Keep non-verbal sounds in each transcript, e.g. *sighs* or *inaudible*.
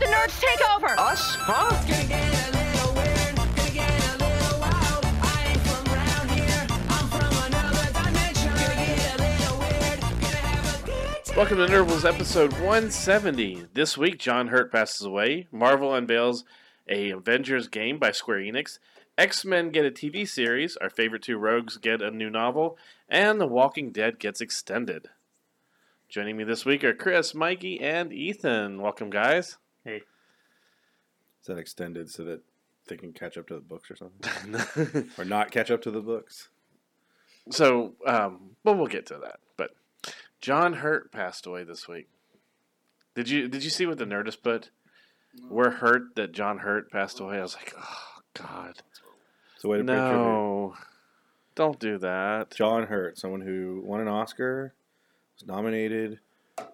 let the nerds take over. Us? Huh? Welcome to Nerdables episode 170. This week, John Hurt passes away. Marvel unveils a Avengers game by Square Enix. X Men get a TV series. Our favorite two rogues get a new novel. And The Walking Dead gets extended. Joining me this week are Chris, Mikey, and Ethan. Welcome, guys. Is that extended so that they can catch up to the books or something? *laughs* or not catch up to the books? so, um, well, we'll get to that. But John Hurt passed away this week. Did you did you see what the Nerdist put? We're hurt that John Hurt passed away. I was like, oh God. So way to. No, don't do that. John Hurt, someone who won an Oscar, was nominated,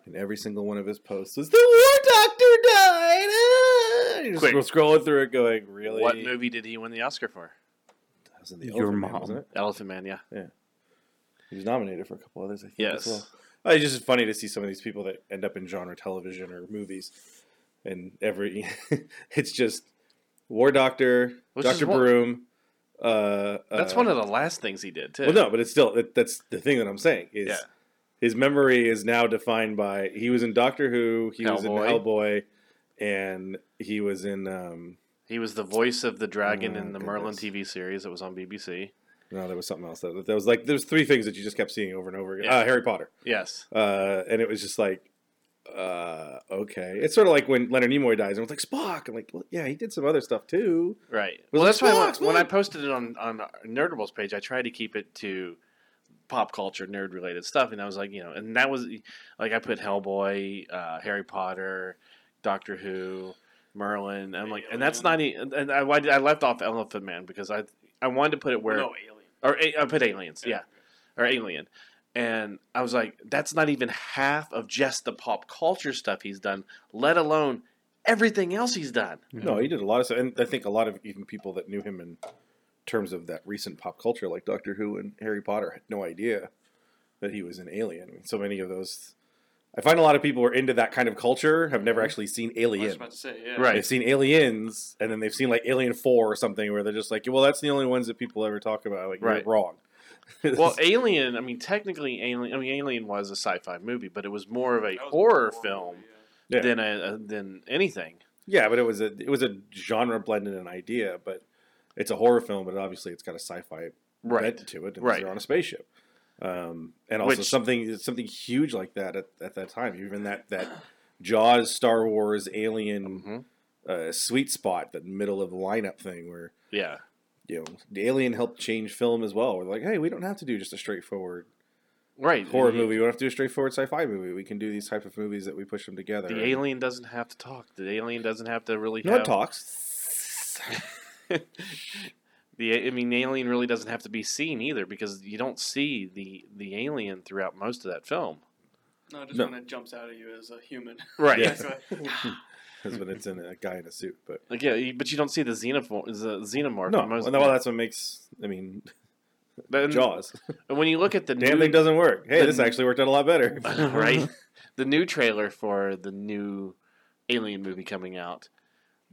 and every single one of his posts was the War Doctor died. You just Quick. were scrolling through it, going, "Really?" What movie did he win the Oscar for? That was in the Your Elephant Man, mom. wasn't it? Elephant Man. Yeah. Yeah. He was nominated for a couple others, I think. Yes. As well. Oh, it's just funny to see some of these people that end up in genre television or movies, and every *laughs* it's just War Doctor, Which is Doctor one- Broom. Uh, That's uh, one of the last things he did too. Well, no, but it's still that, that's the thing that I'm saying is Yeah. his memory is now defined by he was in Doctor Who, he was in Hellboy. Hellboy, and he was in um He was the voice of the dragon Oh, in the Merlin. TV series that was on BBC. no there was something else that, that was like there was three things that you just kept seeing over and over again. Yeah. Uh, Harry Potter, Yes. uh, and it was just like. Uh, okay. It's sort of like when Leonard Nimoy dies, and it's like Spock. I'm like, well, yeah, he did some other stuff too. Right. Well, it that's why when, when I posted it on on Nerdables page, I tried to keep it to pop culture, nerd related stuff, and I was like, you know, and that was like I put Hellboy, uh, Harry Potter, Doctor Who, Merlin. I'm like, and that's not even. And I, I left off Elephant Man because I I wanted to put it where no alien. or a- I put aliens, yeah, Yeah. or alien. And I was like, that's not even half of just the pop culture stuff he's done, let alone everything else he's done. No, he did a lot of stuff, and I think a lot of even people that knew him in terms of that recent pop culture, like Doctor Who and Harry Potter, had no idea that he was an alien. I mean, so many of those. I find a lot of people who are into that kind of culture have never mm-hmm. actually seen I was Alien. about to say, yeah. Right. They've seen Aliens, and then they've seen like Alien Four or something, where they're just like, "Well, that's the only ones that people ever talk about." Like, Right. you're wrong. *laughs* Well, Alien. I mean, technically, Alien. I mean, Alien was a sci-fi movie, but it was more of a That was horror more film yeah. than a, than anything. yeah, but it was a it was a genre blend and an idea, but it's a horror film, but obviously it's got a sci-fi Right. bent to it, and Right. they're on a spaceship. Um, and also Which- something something huge like that at, at that time. Even that that Jaws, Star Wars, Alien hmm uh, sweet spot, that middle of the lineup thing, where Yeah. you know the Alien helped change film as well. We're like, hey, we don't have to do just a straightforward Right. horror The- movie. We don't have to do a straightforward sci-fi movie. We can do these type of movies that we push them together. The alien doesn't have to talk. The alien doesn't have to really no have it talks. *laughs* *laughs* the I mean, the alien really doesn't have to be seen either because you don't see the the alien throughout most of that film. No, just No. when it jumps out at you as a human. *laughs* Right. Yeah. *laughs* That's what- Because when it's in a guy in a suit, but Like yeah, you- but you don't see the xenophor- the xenomorph. no, in most, well, that's what makes. I mean, Then- Jaws. *laughs* and when you look at the Damn new, thing doesn't work. Hey, the- this actually worked out a lot better. right, the new trailer for the new Alien movie coming out,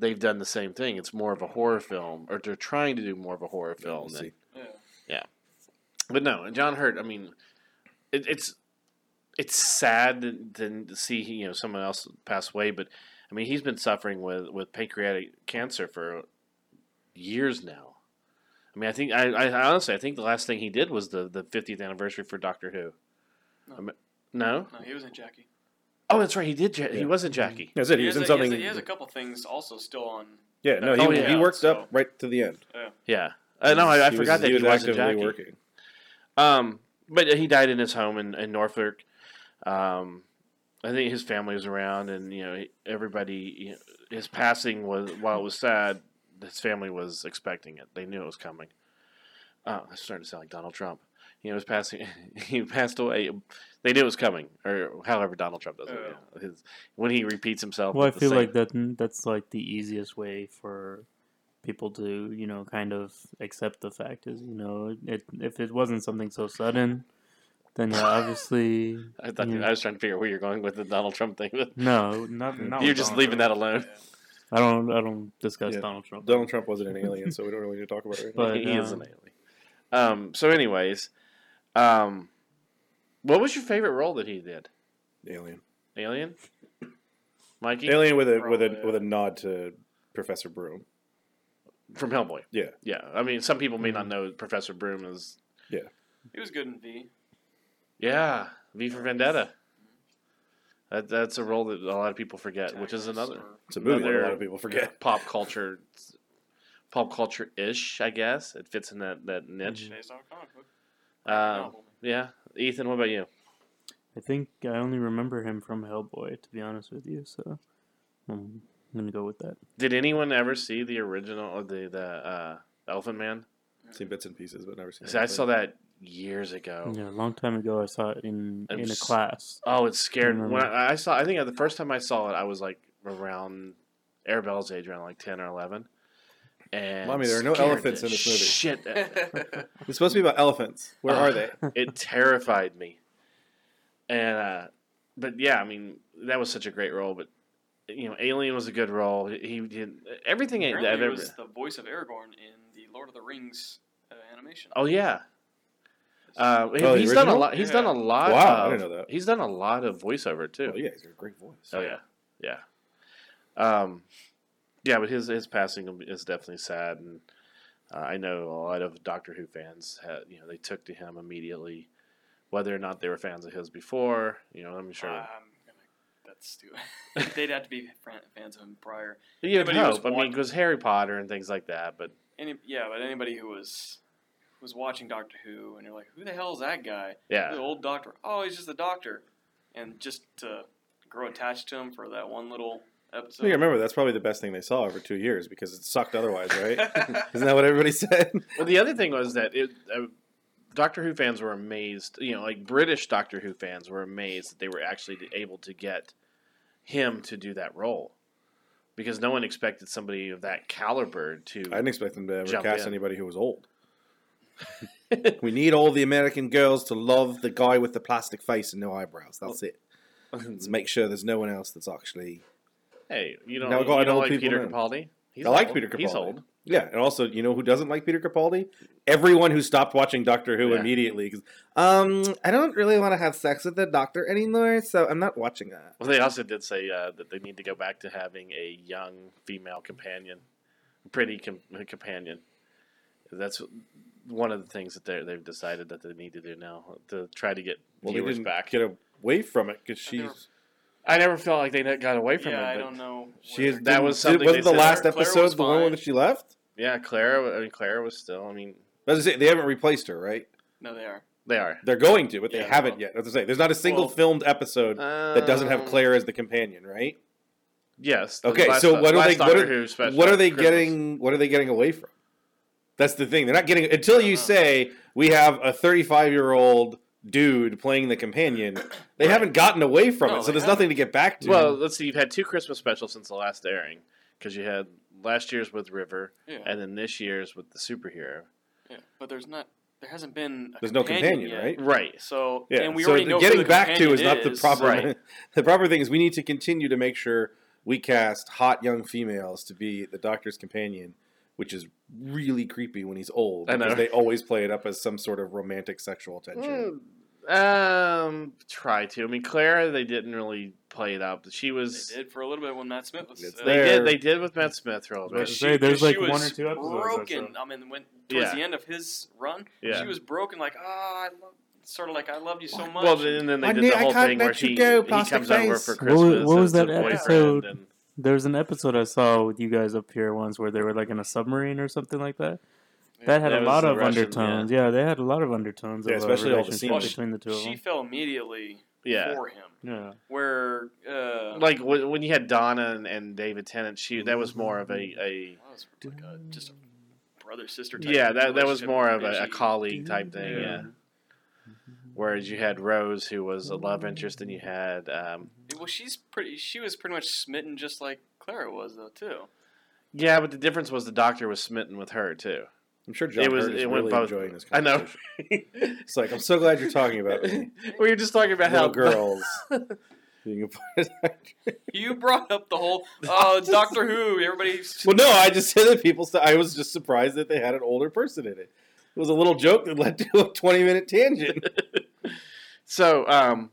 they've done the same thing. It's more of a horror film, or they're trying to do more of a horror We'll film. than- see. yeah. But no, John Hurt. I mean, it, it's it's sad to, to see you know someone else pass away. But I mean, he's been suffering with with pancreatic cancer for years now. I mean, I think I, I honestly I think the last thing he did was the the 50th anniversary for Doctor Who. No. I mean- no. No, he was in Jackie. Oh, that's right. He did. Ja- He was in Jackie. That's it. He was in a, he has something. a- He has, a couple things also still on. yeah, no, he, Oh, he worked So- up right to the end. Yeah. Uh, no, I, I He forgot was, that he was, was in Jackie. working. Um, but he died in his home in, in Norfolk. Um, I think his family was around, and you know everybody. You know, his passing was while it was sad, his family was expecting it. They knew it was coming. Oh, I'm starting to sound like Donald Trump. You know, his passing. *laughs* he passed away. They knew it was coming, or however Donald Trump does it. Oh. yeah. His, when he repeats himself. Well, I feel same- like that that's like the easiest way for people to you know kind of accept the fact is you know it if it wasn't something so sudden, then yeah, obviously *laughs* I thought Yeah. I was trying to figure out where you're going with the Donald Trump thing. but no, not, not *laughs* You're just Donald leaving Trump. that alone. I don't I don't discuss Yeah. Donald Trump. Donald Trump wasn't an alien, so we don't really need to talk about it. Right now. But, he is uh, an alien. Um. So, anyways, um, what was your favorite role that he did? Alien. Alien. Mikey Alien with a with a Probably, with a nod to Professor Broom. from Hellboy. Yeah. Yeah. I mean, some people may not Mhm. know Professor Broom is. Yeah. He was good in V. Yeah, V for Vendetta. That that's a role that a lot of people forget, which is another It's a movie that a lot of people forget. *laughs* pop culture, pop culture ish. I guess it fits in that that niche. Based on a comic book. Um, yeah, Ethan, what about you? I think I only remember him from Hellboy, to be honest with you. So I'm gonna go with that. Did anyone ever see the original or the the uh, Elephant Man? Seen bits and pieces, but never seen. See, I saw that years ago. Yeah, a long time ago, I saw it in I'm in a s- class. Oh, it scared me. when I, I saw. I think the first time I saw it, I was like around Arabelle's age, around like ten or eleven. And Mommy, there are no elephants in this movie. Shit, *laughs* It's supposed to be about elephants. Where Uh, are they? it terrified me. And uh, but yeah, I mean that was such a great role. But you know, Alien was a good role. He, he did everything. I've he ever. was the voice of Aragorn in the Lord of the Rings uh, animation. Oh yeah. Uh, Oh, he's done a lot. He's done a lot. Wow, I of, didn't know that. He's done a lot of voiceover too. Oh yeah, he's got a great voice. Oh yeah, yeah, um, yeah. But his his passing is definitely sad, and uh, I know a lot of Doctor Who fans had you know they took to him immediately, whether or not they were fans of his before. You know, I'm sure. Um, gonna, that's stupid. *laughs* They'd have to be fans of him prior. but he. I mean, because Harry Potter and things like that. But Any, yeah, but anybody who was was watching Doctor Who and you're like, who the hell is that guy? yeah, The old doctor. Oh, he's just a doctor, and just to grow attached to him for that one little episode. So you remember that's probably the best thing they saw over two years because it sucked otherwise, right? *laughs* Isn't that what everybody said? Well, the other thing was that it, uh, Doctor Who fans were amazed. You know, like British Doctor Who fans were amazed that they were actually able to get him to do that role, because no one expected somebody of that caliber to. I didn't expect them to ever cast in. anybody who was old. *laughs* we need all the American girls to love the guy with the plastic face and no eyebrows. That's it. Let's make sure there's no one else that's actually. Hey, you don't, Now you go don't old like Peter in. Capaldi? He's I like old. Peter Capaldi. He's old. Yeah, and also, you know who doesn't like Peter Capaldi? Everyone who stopped watching Doctor Who Yeah. immediately because, um, I don't really want to have sex with the Doctor anymore, so I'm not watching that. Well, they also did say uh, that they need to go back to having a young female companion, pretty com- companion. That's one of the things that they they've decided that they need to do now to try to get Well, they viewers didn't back. get away from it because she's I never felt like they got away from yeah, it. I don't know. She is, that was something Wasn't the last Clara episode was the one fine. when she left? Yeah, Clara. I mean, Clara was still. I mean, As I say, they haven't replaced her, right? No, they are. they are. They're going to, but they haven't well- yet. As I say, there's not a single Well- filmed episode that doesn't have Um, Claire as the companion, right? Yes. Okay, last- so what are they? What are, Who what are they Christmas. getting? What are they getting away from? That's the thing. They're not getting until you know. say we have a 35 year old dude playing the companion. *clears throat* They haven't gotten away from No, it, so they there's nothing to get back to. Well, let's see. You've had two Christmas specials since the last airing because you had last year's with River Yeah, and then this year's with the superhero. yeah. But there's not. There hasn't been. A there's no companion, yet. right? Right. So Yeah. and we so already the know who getting the back to companion is not the proper. Right. *laughs* the proper thing is we need to continue to make sure we cast hot young females to be the Doctor's companion, which is really creepy when he's old I because know. they always play it up as some sort of romantic sexual tension. Mm, um, try to. I mean, Clara, they didn't really play it up. She was. They did for a little bit when Matt Smith was. It's uh, They did. They did with Matt Smith for a little bit. she- Say, there's she like was one or two episodes broken. I mean, when towards Yeah. the end of his run, Yeah. she was broken. Like, ah, I love, sort of like I loved you so much. Well, and then they I did knew- the whole thing where you he, go, he plastic comes over face. for What was- Christmas. what was that episode? and- There's an episode I saw with you guys up here once where they were like in a submarine or something like that. That had That a lot of Russian, undertones. Yeah. they had a lot of undertones. Yeah, of especially all the relationship scenes. between the two of she them. fell immediately yeah. for him. Yeah, Where uh, Like when when you had Donna and, and David Tennant, she that was more of a, a that was like a, just a brother sister. type yeah that that was more of a, a colleague type thing. Yeah. Yeah. Whereas you had Rose, who was a love interest, and you had um, Well, she's pretty. She was pretty much smitten, just like Clara was, though, too. yeah, but the difference was the Doctor was smitten with her too. I'm sure John It was- Hurt is it really both- enjoying this I know. It's like I'm so glad you're talking about me. *laughs* we were just talking about little how girls *laughs* being a part of. You brought up the whole uh, Doctor Who. Everybody's Well, no, I just said that people. St- I was just surprised that they had an older person in it. It was a little joke that led to a 20 minute tangent. *laughs* So, um,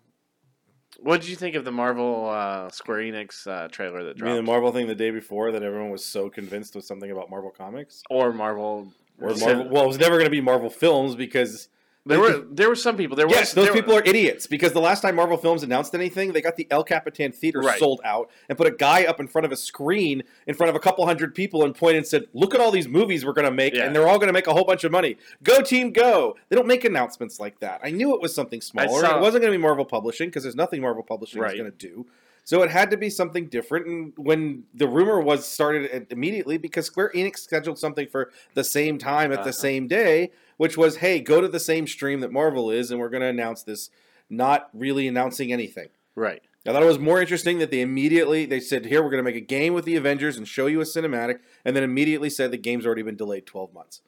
what did you think of the Marvel uh, Square Enix uh, trailer that I mean, the Marvel thing the day before that everyone was so convinced was something about Marvel Comics or Marvel? or Marvel. Well, it was never going to be Marvel films because there were there were some people. There yes, was those there people were, are idiots. Because the last time Marvel Films announced anything, they got the El Capitan Theater Right. sold out and put a guy up in front of a screen in front of a couple hundred people and pointed and said, "Look at all these movies we're going to make, Yeah. and they're all going to make a whole bunch of money. Go team, go!" They don't make announcements like that. I knew it was something smaller. saw- it wasn't going to be Marvel Publishing because there's nothing Marvel Publishing Right. is going to do. So it had to be something different. And when the rumor was started immediately, because Square Enix scheduled something for the same time at Uh-huh. the same day, which was, hey, go to the same stream that Marvel is, and we're going to announce this, not really announcing anything. right. I thought it was more interesting that they immediately they said, "Here, we're going to make a game with the Avengers and show you a cinematic," and then immediately said the game's already been delayed twelve months.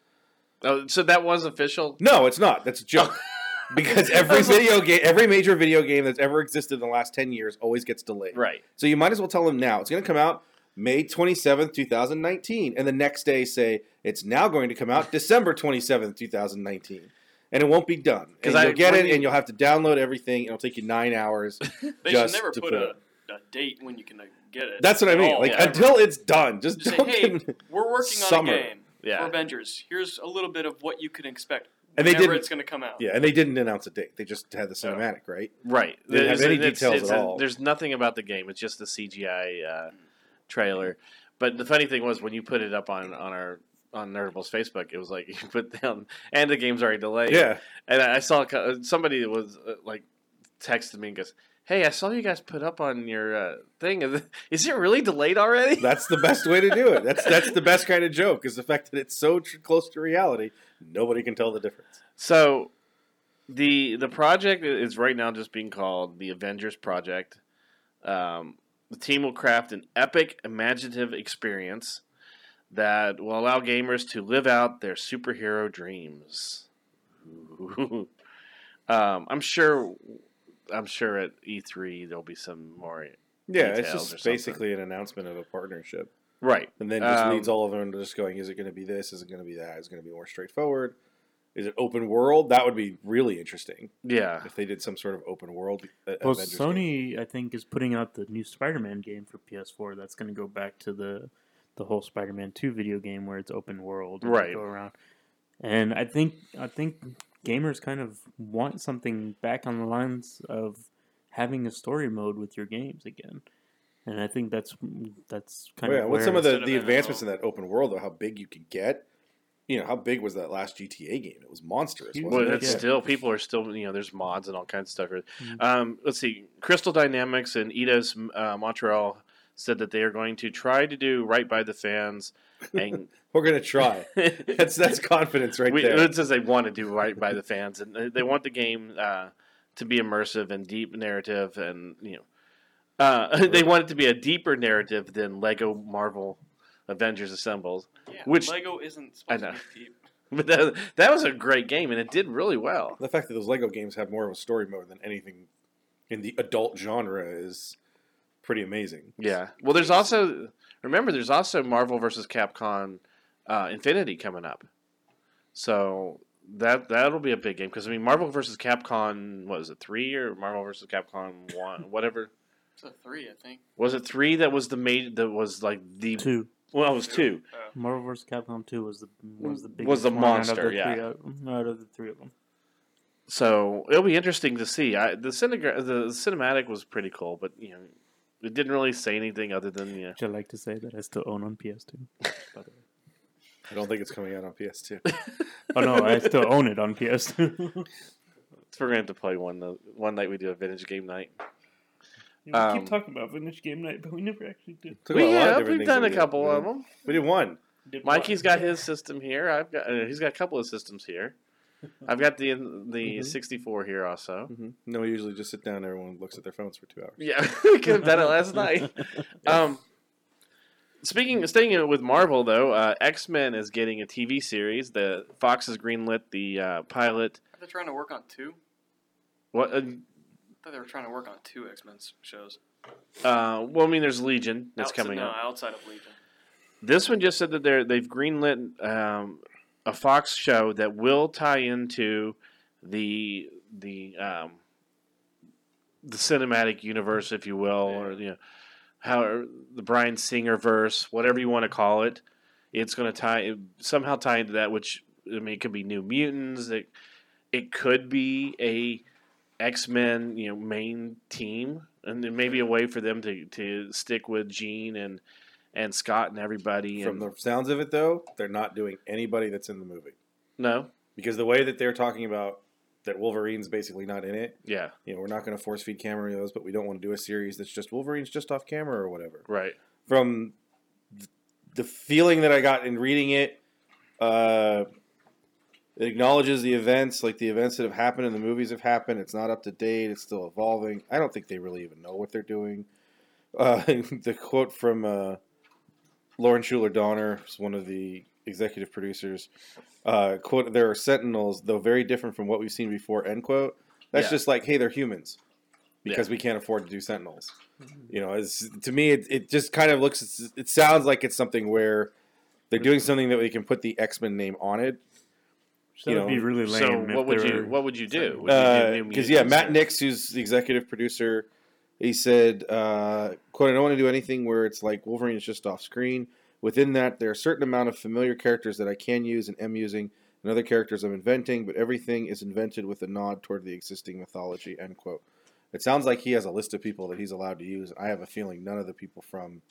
Oh, so that was official. No, it's not. That's a joke. *laughs* because *laughs* every video game, every major video game that's ever existed in the last ten years, always gets delayed. Right. So you might as well tell them now. It's going to come out May 27th, 2019. And the next day say it's now going to come out December 27th, 2019. And it won't be done. Because I- you'll get it you- and you'll have to download everything. It'll take you nine hours. *laughs* they just should never to put put a, a date when you can uh, get it. That's what I mean. all, Like ever. until it's done, just, Just say, don't hey, give- we're working Summer. on a game Yeah. for Avengers. Here's a little bit of what you can expect. And they didn't- it's going to come out. Yeah, and they didn't announce a date. They just had the cinematic, right? Right. They didn't have There's- any it's- details it's at a- all. There's nothing about the game. It's just the CGI uh, trailer. But the funny thing was when you put it up on on our on Nerdable's Facebook, it was like *laughs* you put down and the game's already delayed. Yeah. And I saw co- somebody was uh, like texted me and goes, "Hey, I saw you guys put up on your uh, thing. *laughs* Is it really delayed already?" *laughs* That's the best way to do it. That's that's the best kind of joke is the fact that it's so tr- close to reality, nobody can tell the difference. So the the project is right now just being called the Avengers Project. Um, the team will craft an epic, imaginative experience that will allow gamers to live out their superhero dreams. *laughs* Um, I'm sure. I'm sure at E3 there'll be some more. Yeah, it's just basically an announcement of a partnership. Right. And then just Um, leads all of them to just going, is it going to be this? Is it going to be that? Is it going to be more straightforward? Is it open world? That would be really interesting Yeah. if they did some sort of open world. uh, Well, Avengers game. Sony, I think, is putting out the new Spider-Man game for PS4. That's going to go back to the the whole Spider-Man Two video game where it's open world, and Right. Go around, and I think I think gamers kind of want something back on the lines of having a story mode with your games again, and I think that's that's kind yeah, of with where some of the, Instead of the advancements in that open world, though, how big you can get. You know, how big was that last GTA game? It was monstrous. Wasn't Well, it? it's Yeah. still people are still you know there's mods and all kinds of stuff. Mhm. Um, let's see, Crystal Dynamics and Eidos uh, Montreal said that they are going to try to do right by the fans, and *laughs* We're going to try. *laughs* That's that's confidence right we, there. it says they want to do right by the fans, and they- they want the game uh, to be immersive and deep narrative, and you know, uh, *laughs* they want it to be a deeper narrative than Lego Marvel Avengers Assembled. Yeah, Which- Lego isn't I supposed know. to be deep. *laughs* But that, that was a great game, and it did really well. The fact that those Lego games have more of a story mode than anything in the adult genre is pretty amazing. Yeah. Well, there's also remember there's also Marvel versus Capcom uh, Infinity coming up, so that that'll be a big game because I mean Marvel versus Capcom what was it three or Marvel versus Capcom *laughs* one whatever It's a three, I think. was it three that was the main that was like the two. well it was two Uh, Marvel vs. Capcom Two was the was the biggest Was the one out of monster, the yeah. three out, out of the three of them. so it'll be interesting to see. I the cinegra- the cinematic was pretty cool, but you know it didn't really say anything other than you know, Which I like to say that I still own on PS2. *laughs* By the way. I don't think it's coming out on PS2. *laughs* Oh no, I still own it on PS2. we're gonna have to play one uh, one night we do a vintage game night. we Um, keep talking about Vintage Game Night, but we never actually did. Took We a lot of have different we've things done that a we couple did. of them. We did one. did Mikey's got his system here. I've got uh, he's got a couple of systems here. I've got the the Mhm. 64 here also. hmm No, we usually just sit down and everyone looks at their phones for two hours. Yeah, *laughs* we could have done it last night. *laughs* Um, Speaking, staying with Marvel though, uh, X Men is getting a TV series. The Fox has greenlit the uh, pilot. Are they trying to work on two? What? Uh, I thought they were trying to work on two X Men shows. uh, well, I mean, there's Legion that's outside, coming no, up. outside of Legion. This one just said that they're they've greenlit um, a Fox show that will tie into the the um, the cinematic universe, if you will, or you know how the Bryan Singer verse, whatever you want to call it. It's going to tie somehow tie into that. Which I mean, it could be New Mutants. It it could be a X Men, you know, main team, and then maybe a way for them to to stick with Jean and and Scott and everybody. From and, the sounds of it, though, they're not doing anybody that's in the movie no, because the way that they're talking about that Wolverine's basically not in it. yeah, You know, we're not going to force feed cameos, but we don't want to do a series that's just Wolverine's just off camera or whatever. right. From the feeling that I got in reading it, uh, it acknowledges the events, like the events that have happened in the movies have happened. It's not up to date. It's still evolving. I don't think they really even know what they're doing. Uh, *laughs* the quote from uh, Lauren Shuler Donner, who's one of the executive producers, uh, quote: "There are Sentinels, though very different from what we've seen before." End quote. That's Yeah. just like, hey, they're humans because Yeah. we can't afford to do Sentinels. You know, it's, to me, it, it just kind of looks. It sounds like it's something where they're doing something that we can put the X Men name on it. So You that'd be really lame. if what would you what would you do? Would you do New Because Uh, yeah, Matt Nix, who's the executive producer, he said, uh, "quote I don't want to do anything where it's like Wolverine is just off screen. Within that, there are a certain amount of familiar characters that I can use and am using, and other characters I'm inventing. But everything is invented with a nod toward the existing mythology." End quote. It sounds like he has a list of people that he's allowed to use. I have a feeling none of the people from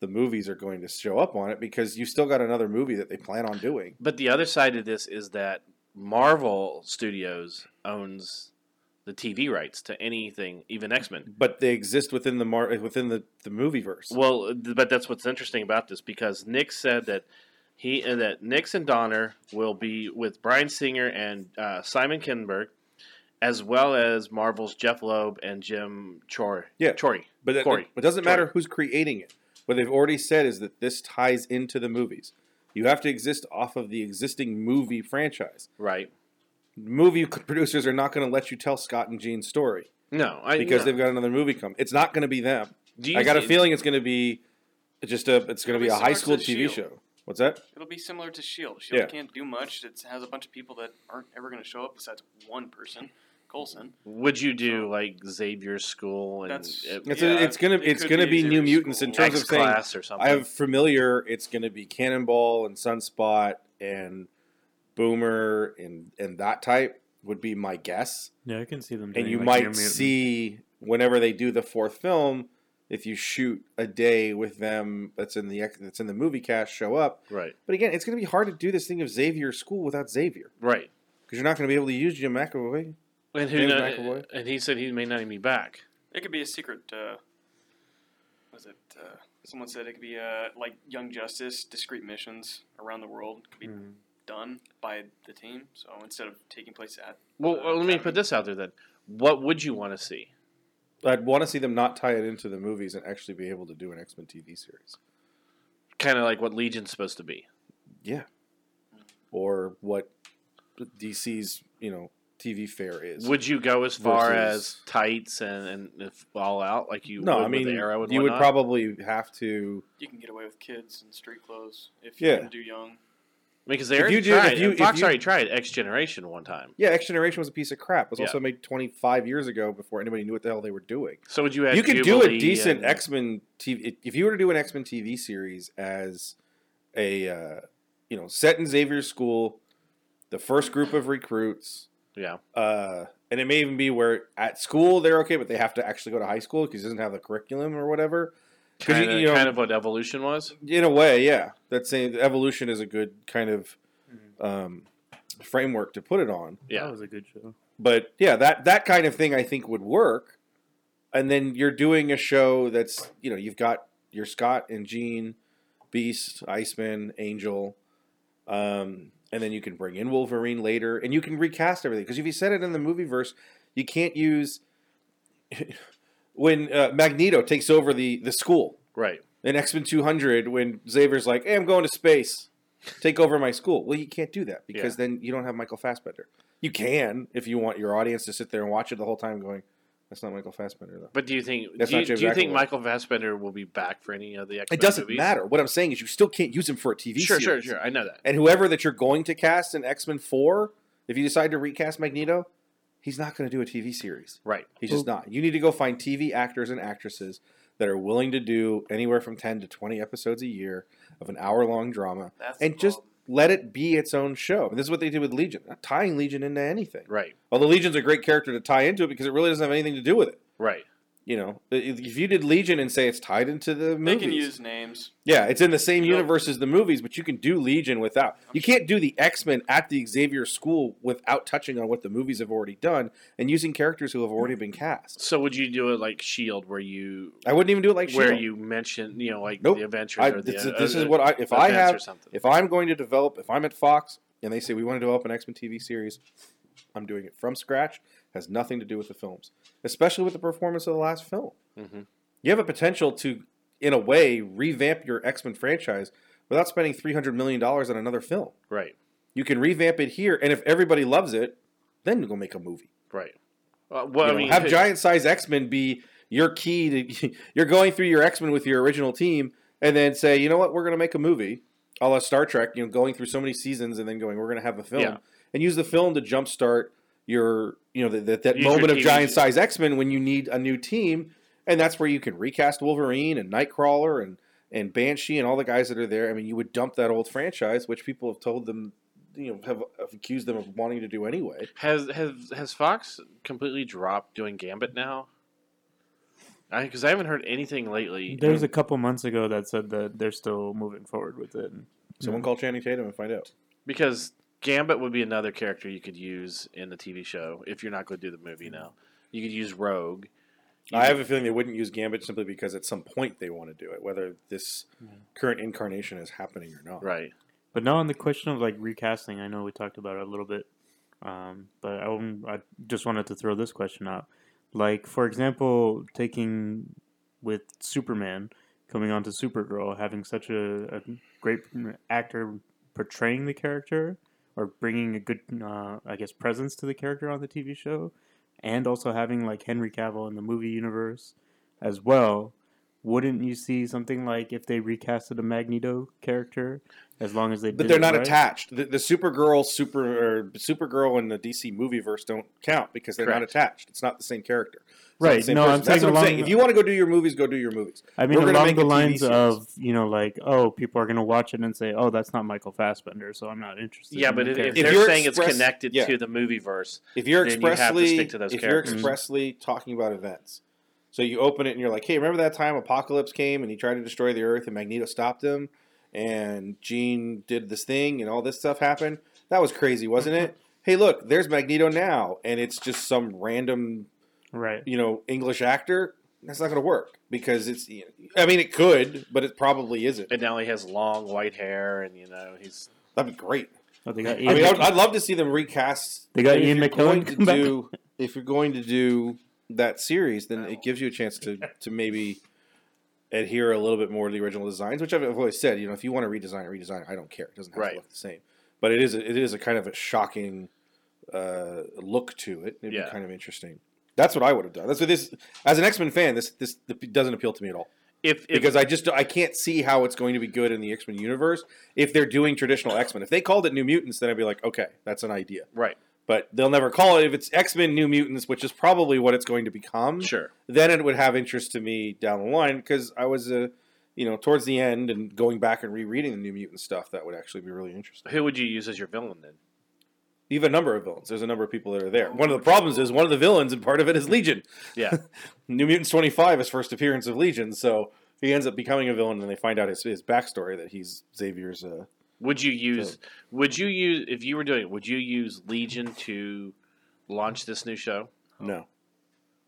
the movies are going to show up on it because you still got another movie that they plan on doing. But the other side of this is that Marvel Studios owns the TV rights to anything, even X Men. But they exist within the mar- within the the movie verse. Well, th- but that's what's interesting about this because Nick said that he uh, that Nix and Donner will be with Bryan Singer and uh, Simon Kinberg, as well as Marvel's Jeph Loeb and Jim Chor. Yeah. Chory. But it, Corey. it doesn't matter who's creating it. What they've already said is that this ties into the movies. You have to exist off of the existing movie franchise. Right. Movie *laughs* producers are not going to let you tell Scott and Jean's story No, I, because no. they've got another movie coming. It's not going to be them. I got a feeling it's going to be just a. It's going to be be a high school TV S.H.I.E.L.D.. show. What's that? It'll be similar to Shield. Shield Yeah. Can't do much. It has a bunch of people that aren't ever going to show up besides one person, Coulson. Would you do So- like Xavier's school and That's- uh, It's, Yeah, a, it's gonna it it's gonna be be New zero Mutants in terms X of saying class or something? I have familiar. It's going to be Cannonball and Sunspot and Boomer and and that type would be my guess. Yeah, I can see them. And you like might see whenever they do the fourth film, if you shoot a day with them that's in the that's in the movie cast show up. right, But again, it's going to be hard to do this thing of Xavier School without Xavier right. because you're not going to be able to use Jim McAvoy. And who James kno- McAvoy? and he said he may not even be back. It could be a secret. Uh, was it? Uh, someone said it could be uh, like Young Justice, discrete missions around the world could be Mm. Done by the team. So instead of taking place at Well, uh, well, let me Academy. put this out there then. What would you want to see? I'd want to see them not tie it into the movies and actually be able to do an X Men TV series. Kind of like what Legion's supposed to be. Yeah. Or what DC's, you know, TV fare is. Would you go as far Versus- as tights and, and if all out like you no, would I mean, with the arrow and you would whatnot? probably have to. You can get away with kids and street clothes if you Yeah. can do young. Because they if you do- tried. if you- and Fox if you- already tried X Generation one time. Yeah, X Generation was a piece of crap. It was Yeah. also made 25 years ago before anybody knew what the hell they were doing. So would you you could do a decent and- X Men TV. If you were to do an X Men TV series as a, uh, you know, set in Xavier's school, the first group of recruits, Yeah, uh, and it may even be where at school they're okay, but they have to actually go to high school because he doesn't have the curriculum or whatever. 'Cause you- kind of you know- kind of what Evolution was. In a way, yeah. That's saying evolution is a good kind of Mhm. um, framework to put it on. Yeah, That was a good show. But yeah, that that kind of thing I think would work. And then you're doing a show that's you know you've got your Scott and Jean, Beast, Iceman, Angel, um, and then you can bring in Wolverine later, and you can recast everything because if you said it in the movie verse, you can't use *laughs* when uh, Magneto takes over the the school. right. in X Men 200 when Xavier's like, "Hey, I'm going to space, take over my school." Well, you can't do that because then you don't have Michael Fassbender. You can if you want your audience to sit there and watch it the whole time, going, "That's not Michael Fassbender, though." But do you think That's do you, not James do you think Michael Fassbender will be back for any of the X Men? It doesn't matter. What I'm saying is, you still can't use him for a TV Sure, series. sure, sure. I know that. And whoever that you're going to cast in X Men 4, if you decide to recast Magneto, he's not going to do a TV series. Right. He's just not. You need to go find TV actors and actresses that are willing to do anywhere from 10 to 20 episodes a year of an hour long drama That's the and just let it be its own show. And this is what they did with Legion, not tying Legion into anything. Right. Although Legion's a great character to tie into it because it really doesn't have anything to do with it. Right. You know, if if you did Legion and say it's tied into the movies, They movies, can use names. yeah, it's in the same Nope. universe as the movies, but you can do Legion without. You can't do the X Men at the Xavier School without touching on what the movies have already done and using characters who have already been cast. So would you do it like Shield, where you I wouldn't even do it like Shield where She-Hulk. you mention you know like Nope. the Avengers I, or the this, uh, this is uh, what I if I events have something. if I'm going to develop if I'm at Fox and they say we want to develop an X Men TV series, I'm doing it from scratch. Has nothing to do with the films, especially with the performance of the last film. Mhm. You have a potential to, in a way, revamp your X Men franchise without spending three hundred million dollars on another film. Right. You can revamp it here, and if everybody loves it, then you go make a movie. Right. Uh, You well, know, I mean, have giant size X Men be your key to. *laughs* You're going through your X Men with your original team, and then say, you know what, we're going to make a movie, a la Star Trek. You know, going through so many seasons, and then going, we're going to have a film, Yeah. and use the film to jumpstart your, you know, that that, that Use moment of giant size X Men when you need a new team, and that's where you can recast Wolverine and Nightcrawler and and Banshee and all the guys that are there. I mean, you would dump that old franchise, which people have told them. You know, have, have accused them of wanting to do anyway. has has has Fox completely dropped doing Gambit now? Because I, haven't heard anything lately. There was a couple months ago that said that they're still moving forward with it. Someone call Channing Tatum and find out. because Gambit would be another character you could use in the TV show if you're not going to do the movie now. You could use Rogue. I have a feeling they wouldn't use Gambit simply because at some point they want to do it, whether this current incarnation is happening or not. Right. But now on the question of like recasting, I know we talked about it a little bit, um, but I, I just wanted to throw this question out. Like for example, taking with Superman coming onto Supergirl, having such a, a great actor portraying the character or bringing a good, uh, I guess, presence to the character on the TV show, and also having like Henry Cavill in the movie universe as well. Wouldn't you see something like if they recasted a Magneto character, as long as they But did they're it not right? attached. The, the Supergirl, Super or Supergirl and the DC movie verse don't count because they're not attached. It's not the same character. It's not Right. No, person. I'm That's saying what I'm along saying. If you want to go do your movies, go do your movies. I mean, We're gonna along the lines of you know, like oh, people are going to watch it and say, oh, that's not Michael Fassbender, so I'm not interested. Yeah, in but the if, if they're you're saying it's connected yeah. to the movie verse, If you're Then you have to expressly, stick to those if you're expressly talking about events, so you open it and you're like, "Hey, remember that time Apocalypse came and he tried to destroy the Earth and Magneto stopped him, and Jean did this thing and all this stuff happened. That was crazy, wasn't it? Mm-hmm. Hey, look, there's Magneto now, and it's just some random, right. you know, English actor. That's not going to work because it's. I mean, it could, but it probably isn't. and now he has long white hair, and you know he's That'd be great. Oh, they got I mean, Mc- I'd, I'd love to see them recast. They got if Ian you're McKellen to do if you're going to do that series, then it gives you a chance to *laughs* to maybe adhere a little bit more to the original designs, which I've always said. You know, if you want to redesign it, redesign it. I don't care. It doesn't have Right. to look the same. But it is a, it is a kind of a shocking uh, look to it. It'd Yeah. be kind of interesting. That's what I would have done. That's what this as an X Men fan. This this doesn't appeal to me at all if, if because I just I can't see how it's going to be good in the X Men universe if they're doing traditional X Men. If they called it New Mutants, then I'd be like, okay, that's an idea. right, But they'll never call it if it's X Men New Mutants, which is probably what it's going to become. sure, Then it would have interest to me down the line because I was uh, you know towards the end and going back and rereading the New Mutant stuff. That would actually be really interesting. who would you use as your villain then? You have a number of villains. There's a number of people that are there. One of the problems is one of the villains, and part of it is Legion. Yeah, *laughs* New Mutants 25 is first appearance of Legion, so he ends up becoming a villain, and they find out his, his backstory that he's Xavier's. Uh, would you use? Would you use if you were doing it? Would you use Legion to launch this new show? no,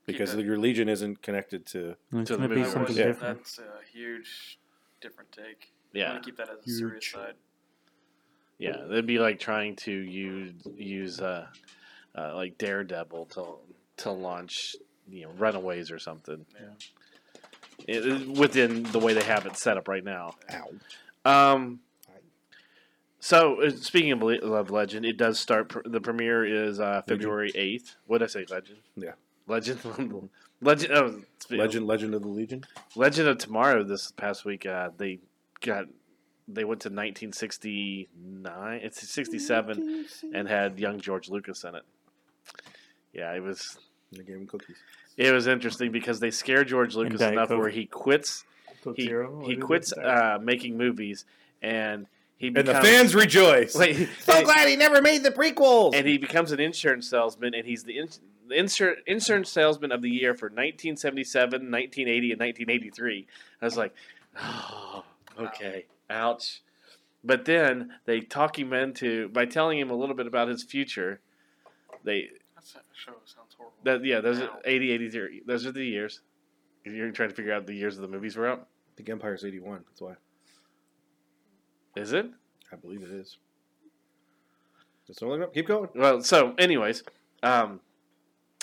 because it. your Legion isn't connected to. It's to the going to be something Yeah. different. That's a huge different take. I Yeah, want to keep that as a serious side. Yeah, it'd be like trying to use use uh, uh, like Daredevil to to launch you know Runaways or something. Yeah. it- within the way they have it set up right now. Ow. Um, so uh, speaking of Le- Love Legend, it does start. Pr- the premiere is uh, February eighth. What did I say? Legend. Yeah. Legend. *laughs* Legend. Oh, Legend, Legend of the Legion. Legend of Tomorrow. This past week, uh, they got. They went to 1969. It's 67, and had young George Lucas in it. Yeah, it was. They gave him cookies. It was interesting because they scared George Lucas enough Coke. where he quits. Coke He, Zero, he quits uh, making movies, and he And the fans rejoice. like, *laughs* so and- glad he never made the prequels. and he becomes an insurance salesman, and he's the, ins- the insur- insurance salesman of the year for 1977, 1980, and 1983. I was like, oh, *sighs* okay, ouch. But then they talk him into by telling him a little bit about his future. They That's that show sounds horrible. that yeah, those are Wow. 80, 83. Those are the years. If You're trying to figure out the years of the movies were out. I think Empire's 81. That's why. Is it? I believe it is. Just don't look it up. Keep going. Well, so anyways, um,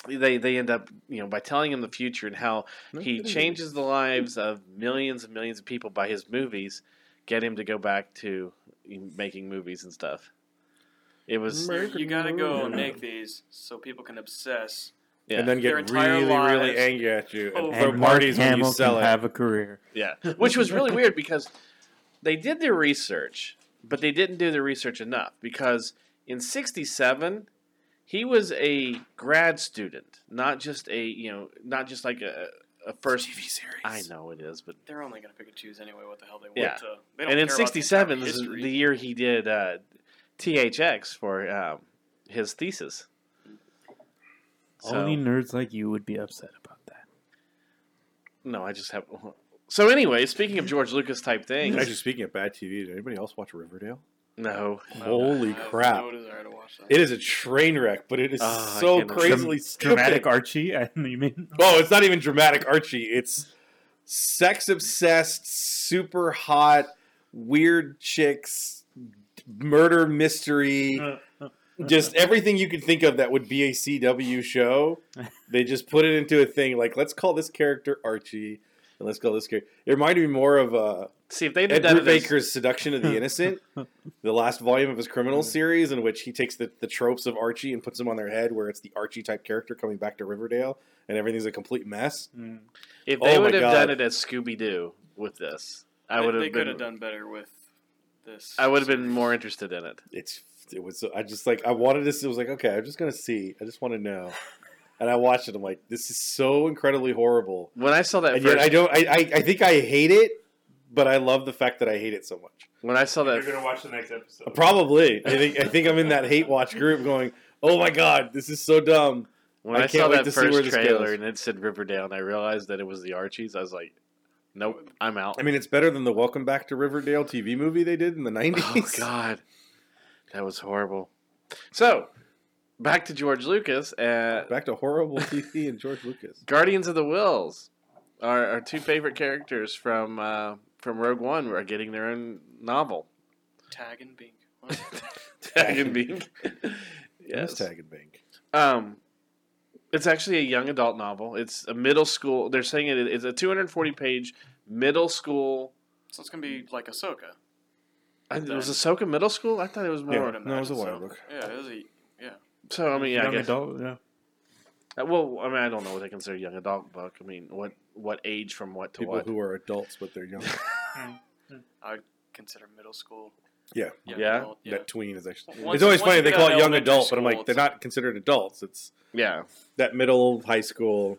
they they end up you know by telling him the future and how No, he changes the lives of millions and millions of people by his movies, get him to go back to making movies and stuff. It was You, you gotta go and make these so people can obsess. yeah, And then get really, really angry at you and throw And Mark parties when you Hamill sell can it. have a career. yeah, *laughs* which was really weird because they did their research, but they didn't do the research enough because in '67 he was a grad student, not just a you know not just like a a first. TV series. I know it is, but They're only gonna pick and choose anyway. What the hell they want Yeah. to. They and in care about the '67 this is the year he did uh, THX for um, his thesis. So, Only nerds like you would be upset about that. no, I just have. So anyway, speaking of George Lucas type things, Actually, speaking of bad TV, did anybody else watch Riverdale? No, No, Holy I have crap. No desire to watch that. It is a train wreck, but it is Oh, so can't- crazily stupid. Dramatic Archie, *laughs* I you mean? Oh, it's not even dramatic Archie. It's sex obsessed, super hot, weird chicks, murder mystery, just everything you could think of that would be a CW show. *laughs* They just put it into a thing like let's call this character Archie and *laughs* let's call this character. It reminded me more of uh, see if they'd Ed have done it as- Brubaker's Seduction of the *laughs* Innocent, the last volume of his criminal series, in which he takes the, the tropes of Archie and puts them on their head, where it's the Archie type character coming back to Riverdale, and everything's a complete mess. Mm. if Oh they my would have God. done it as Scooby Doo with this, I They- would They have could have done better with this. I would have been more interested in it. It's it was I just like I wanted this. It was like okay, I'm just gonna see. I just want to know, *laughs* and I watched it. I'm like, this is so incredibly horrible, When I saw that and first, yet I don't. I, I I think I hate it, but I love the fact that I hate it so much. when I saw that, you're gonna watch the next episode. Uh, probably, I think I think I'm in that hate watch group going, oh my god, this is so dumb. when I I, can't saw wait that to see where first this trailer goes. and it said Riverdale, and I realized that it was the Archies, I was like, nope, I'm out. I mean, it's better than the Welcome Back to Riverdale TV movie they did in the 90s. Oh God, that was horrible. So, back to George Lucas. and Back to horrible TV and George Lucas. *laughs* Guardians of the Whills, our, our two favorite characters from uh, from Rogue One, are getting their own novel. Tag and Bink. *laughs* Tag and Bink. Yes. yes. Tag and Bank. Um, it's actually a young adult novel. It's a middle school. They're saying it, it's a 240 page middle school. so it's gonna be like Ahsoka. I, was Ahsoka middle school? I thought it was I more. would no, it was a imagine so. book. Yeah, it was a. Yeah. So I mean, yeah, I guess. adult, yeah. Uh, Well, I mean, I don't know what they consider young adult book. I mean, what what age from what to People what? who are adults but they're young. *laughs* I would consider middle school. Yeah. young Yeah? adult, yeah. That tween is actually. Once- it's always funny they call it young elementary adult, but I'm like, they're not considered adults. It's yeah, that middle high school.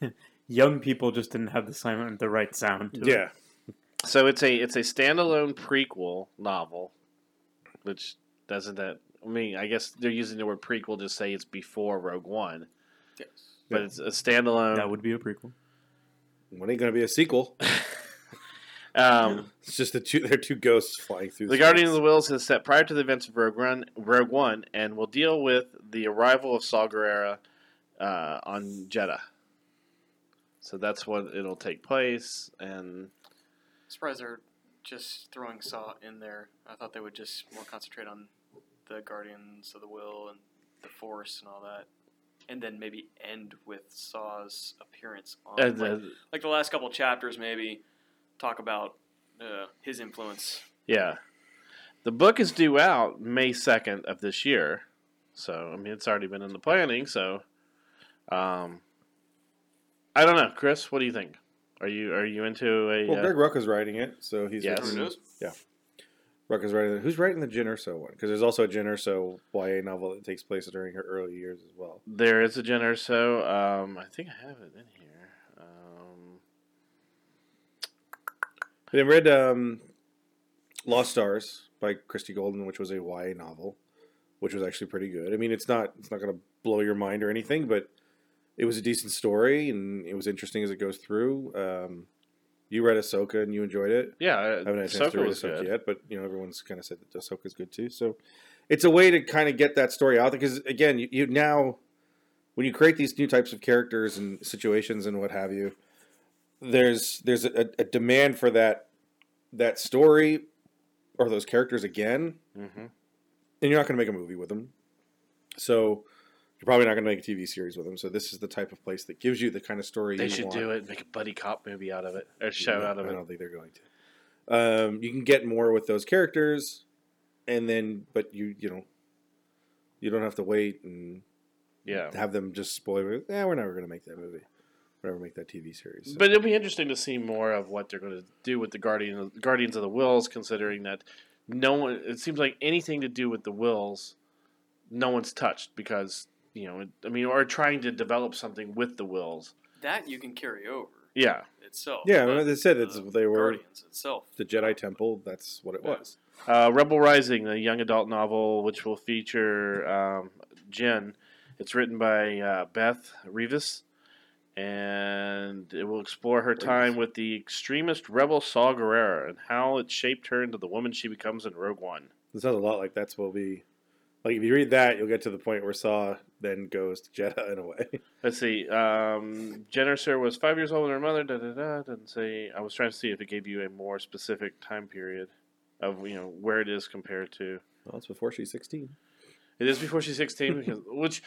*laughs* Young people just didn't have the sound, the right sound. To Yeah. So it's a it's a standalone prequel novel, which doesn't that. I mean, I guess they're using the word prequel to say it's before Rogue One, Yes. but it's a standalone. That would be a prequel. When ain't going to be a sequel? *laughs* um, *laughs* It's just the two. They're two ghosts flying through. the Guardian of the Whills is set prior to the events of Rogue One, Rogue One, and will deal with the arrival of Saw Gerrera uh, on Jedha. So that's what it'll take place, and Surprised they're just throwing Saw in there. I thought they would just more concentrate on the Guardians of the Whill and the Force and all that. and then maybe end with Saw's appearance on Uh, like, the- like the last couple chapters. Maybe talk about uh, his influence. yeah, the book is due out May second of this year, so I mean it's already been in the planning. So, um, I don't know, Chris. What do you think? Are you are you into a? Well, uh, Greg Rucka's writing it, so he's Yes. Who written- knows? Rucka's writing it. Who's writing the Jyn Erso one? Because there's also a Jyn Erso YA novel that takes place during her early years as well. There is a Jen Erso. Um, I think I have it in here. Um, I read um, Lost Stars by Christie Golden, which was a YA novel, which was actually pretty good. I mean, it's not it's not going to blow your mind or anything, but it was a decent story and it was interesting as it goes through. Um, you read Ahsoka and you enjoyed it. yeah, I haven't had a chance to read Ahsoka good. yet, but you know everyone's kind of said that Ahsoka's good too. So it's a way to kind of get that story out there because again, you, you now when you create these new types of characters and situations and what have you, there's there's a, a demand for that that story or those characters again, hmm and you're not going to make a movie with them. So you're probably not going to make a TV series with them. So this is the type of place that gives you the kind of story They you should want. do it. Make a buddy cop movie out of it, or show No, out of I it. I don't think they're going to. Um, you can get more with those characters, and then, but you you know, you don't have to wait and Yeah, have them just spoil. it. Yeah, we're never going to make that movie. We're never make that TV series. So- but it'll be interesting to see more of what they're going to do with the Guardian Guardians of the Whills, considering that no one. It seems like anything to do with the Whills, no one's touched because you know. I mean, or trying to develop something with the Whills. That you can carry over Yeah, itself. yeah, but they said it's the they were Guardians itself. the Jedi Temple. That's what it Yeah. was. Uh, Rebel Rising, a young adult novel which will feature um, Jen. It's written by uh, Beth Revis, and it will explore her time with the extremist rebel Saw Gerrera and how it shaped her into the woman she becomes in Rogue One. It sounds a lot like that's what we. Like if you read that, you'll get to the point where Saw then goes to Jedha in a way. *laughs* Let's see. Um, Jen Erso was five years old when her mother. Da da da. Didn't say. I was trying to see if it gave you a more specific time period of you know where it is compared to. Well, it's before she's sixteen. It is before she's sixteen, because, which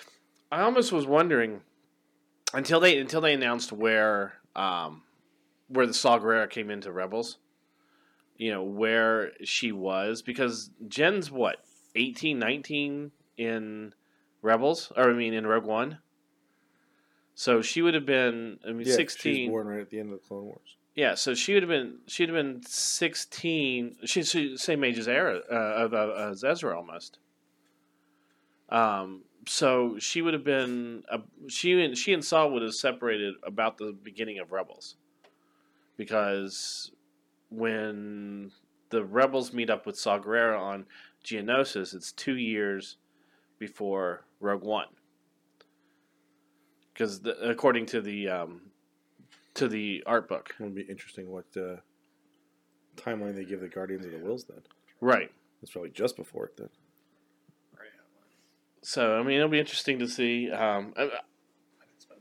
I almost was wondering until they until they announced where um, where the Saw Gerrera came into Rebels. You know where she was because Jen's what 18, 19 in Rebels, or I mean in Rogue One. So she would have been, I mean, Yeah, She sixteen. was born right at the end of the Clone Wars. Yeah, so she would have been she'd have been sixteen. She's the same age as Era, uh, of- of- as Ezra almost. Um, so she would have been she and she and Saw would have separated about the beginning of Rebels, because when the Rebels meet up with Saw Gerrera on Geonosis, it's two years before Rogue One. Because according to the um, to the art book, It would be interesting what uh, timeline they give the Guardians of the Whills then. right? It's probably just before it then. So I mean, it'll be interesting to see. Um, I,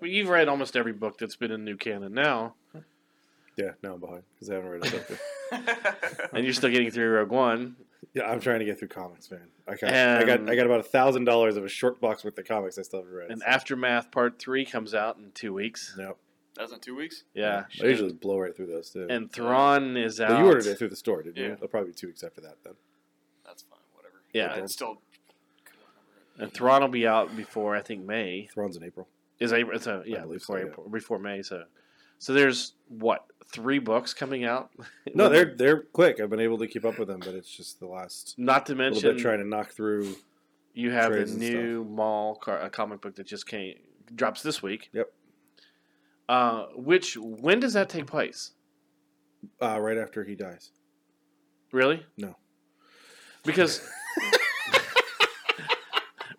well, you've read almost every book that's been in new canon now, Yeah, now I'm behind because I haven't read it. *laughs* *laughs* and you're still getting through Rogue One. yeah, I'm trying to get through comics, man. I got, I got, I got about a thousand dollars of a short box worth of comics I still haven't read. And so- Aftermath Part Three comes out in two weeks. no, That's in two weeks. Yeah, I usually blow right through those too. and Thrawn is out. Well, you ordered it through the store, didn't you? Yeah. It'll probably be two weeks after that then. That's fine. Whatever. Yeah. It's still. and Thrawn will be out before I think May. Thrawn's in April. Is April? It's a yeah before so, yeah. April, before May. So, so there's what three books coming out? *laughs* No, they're they're quick. I've been able to keep up with them, but it's just the last not to little mention bit trying to knock through. You have the trays and new Maul car, a comic book that just came drops this week. Yep. Uh, which when does that take place? Uh, right after he dies. Really? No. Because. *laughs*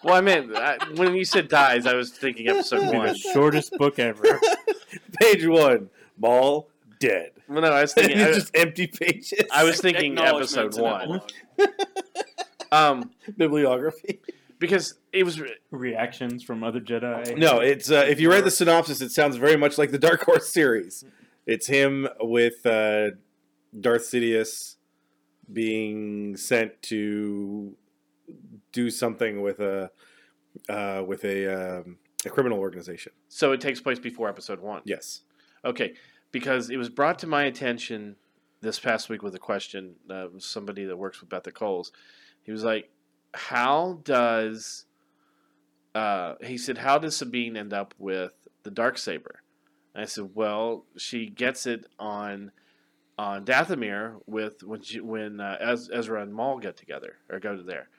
well, I meant I, when you said dies, I was thinking episode Be one. the shortest book ever. *laughs* Page one, Maul dead. Well, no, I was thinking. *laughs* it's I, just empty pages. I was thinking episode one. *laughs* Um, bibliography. because it was Reactions from other Jedi. No, it's uh, if you read the synopsis, it sounds very much like the Dark Horse series. It's him with uh, Darth Sidious being sent to do something with a uh, with a um, A criminal organization. So it takes place before episode one. Yes. Okay, because it was brought to my attention this past week with a question. Uh, somebody that works with Beth at Coles. He was like, "How does?" Uh, he said, "How does Sabine end up with the dark saber?" And I said, "Well, she gets it on on Dathomir with when she, when uh, Ezra and Maul get together or go to there."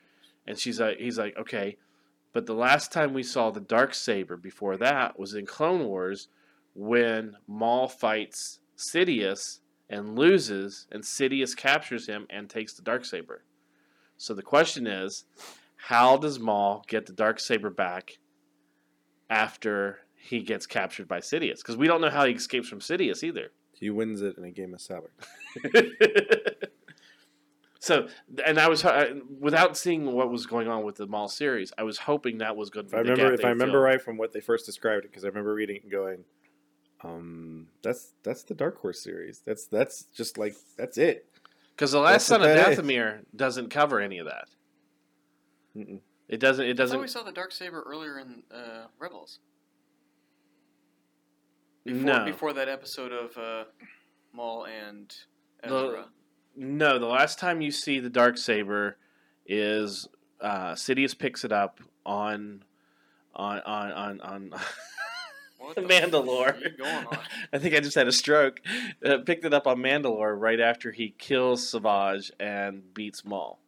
And she's like, "He's like, okay." But the last time we saw the dark saber before that was in Clone Wars when Maul fights Sidious and loses, and Sidious captures him and takes the dark saber. So the question is, how does Maul get the dark saber back after he gets captured by Sidious? Because we don't know how he escapes from Sidious either. He wins it in a game of sabacc. *laughs* so, and I was I, without seeing what was going on with the Maul series, I was hoping that was going to If be. I the remember, if I remember filled. right from what they first described it, because I remember reading it and going, um, "That's that's the Dark Horse series. That's that's just like that's it." Because the last That's son of what that is. Dathomir doesn't cover any of that. Mm-mm. It doesn't. It I thought doesn't. we saw the dark saber earlier in uh, Rebels. Before, no, before that episode of uh, Maul and The- Ezra. no. The last time you see the dark saber is uh, Sidious picks it up on on on on. on *laughs* What the Mandalore. fuck are you going on? *laughs* I think I just had a stroke. Uh, picked it up on Mandalore right after he kills Savage and beats Maul.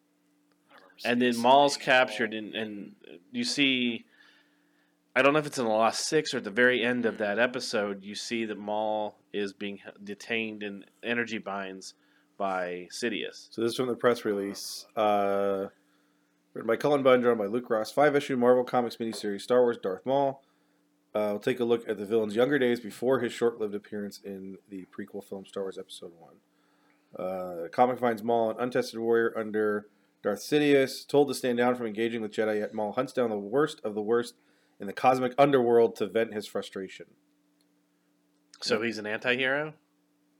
And then Maul's something captured, Maul. and, and you see. I don't know if it's in the last six or at the very end of that episode. You see that Maul is being detained in energy binds by Sidious. So this is from the press release. Uh, written by Cullen Bunn, drawn by Luke Ross. Five issue Marvel Comics miniseries Star Wars Darth Maul. Uh, we'll take a look at the villain's younger days before his short lived appearance in the prequel film Star Wars Episode 1. Uh, comic finds Maul, an untested warrior under Darth Sidious, told to stand down from engaging with Jedi, yet Maul hunts down the worst of the worst in the cosmic underworld to vent his frustration. So he's an anti-hero?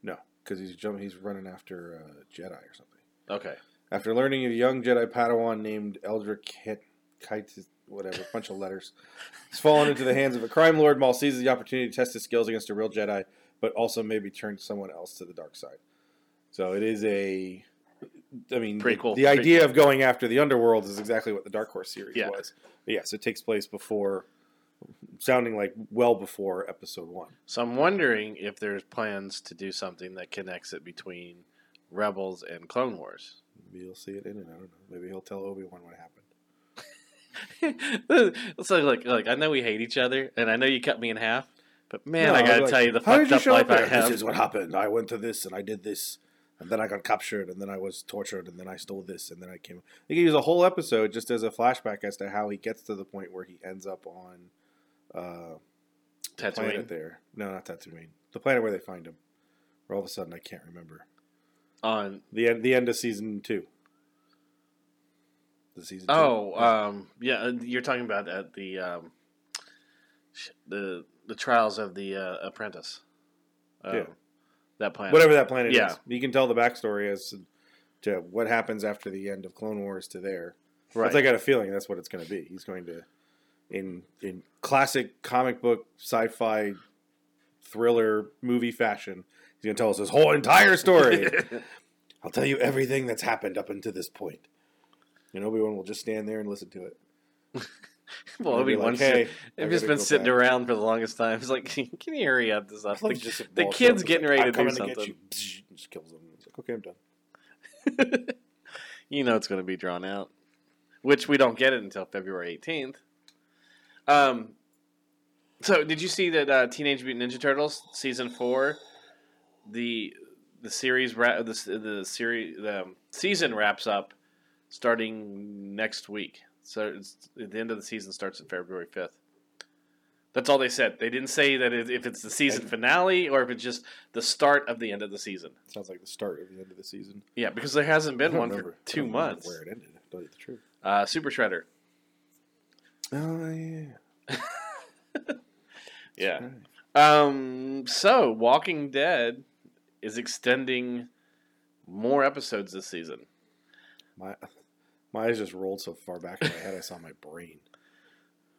No, because he's jumping, he's running after uh, Jedi or something. Okay. After learning of a young Jedi Padawan named Eldrick Kit, Kite, whatever, bunch of letters, he's fallen into the hands of a crime lord. Maul seizes the opportunity to test his skills against a real Jedi, but also maybe turn someone else to the dark side. So it is a, I mean, the- Prequel. The, idea of going after the underworld is exactly what the Dark Horse series Yeah. was. But yes, it takes place before, sounding like well before Episode One. So I'm wondering if there's plans to do something that connects it between Rebels and Clone Wars. Maybe you'll see it in it. I don't know. Maybe he'll tell Obi Wan what happened. *laughs* so look, look, I know we hate each other, and I know you cut me in half, but man, No, I gotta like, tell you the fucked up life up I have. This is what happened. I went to this and I did this, and then I got captured, and then I was tortured, and then I stole this, and then I came. They could use a whole episode just as a flashback as to how he gets to the point where he ends up on uh, the planet there. No, not Tatooine. The planet where they find him. Where all of a sudden I can't remember On the end. The end of season two. The season. oh, um, yeah, uh, you're talking about at the um, the the trials of the uh, apprentice. Um, Yeah. that planet. whatever that planet Yeah. is. You can tell the backstory as to, what happens after the end of Clone Wars to there. Right. I got a feeling that's what it's going to be. He's going to, in in classic comic book sci-fi thriller movie fashion, he's going to tell us his whole entire story. *laughs* I'll tell you everything that's happened up until this point. And Obi Wan will just stand there and listen to it. *laughs* well, Obi like, "Hey, I've just been sitting back." around for the longest time. He's like, *laughs* can you hurry up this up? Like, The, the kid's getting he's ready like, to "I'm do something. you." Just kills him. He's like, okay, I'm done. *laughs* you know it's going to be drawn out, which we don't get it until February 18th. Um, so did you see that uh, Teenage Mutant Ninja Turtles season four, the the series ra- the the series the season wraps up starting next week. So it's, the end of the season starts on February 5th. That's all they said. They didn't say that if it's the season finale or if it's just the start of the end of the season. Sounds like the start of the end of the season. Yeah, because there hasn't been one remember- for I two don't months. Where it ended, tell you the truth. Uh, Super Shredder. Oh yeah. *laughs* Yeah. Um. So, Walking Dead is extending more episodes this season. My my eyes just rolled so far back in my head I saw my brain.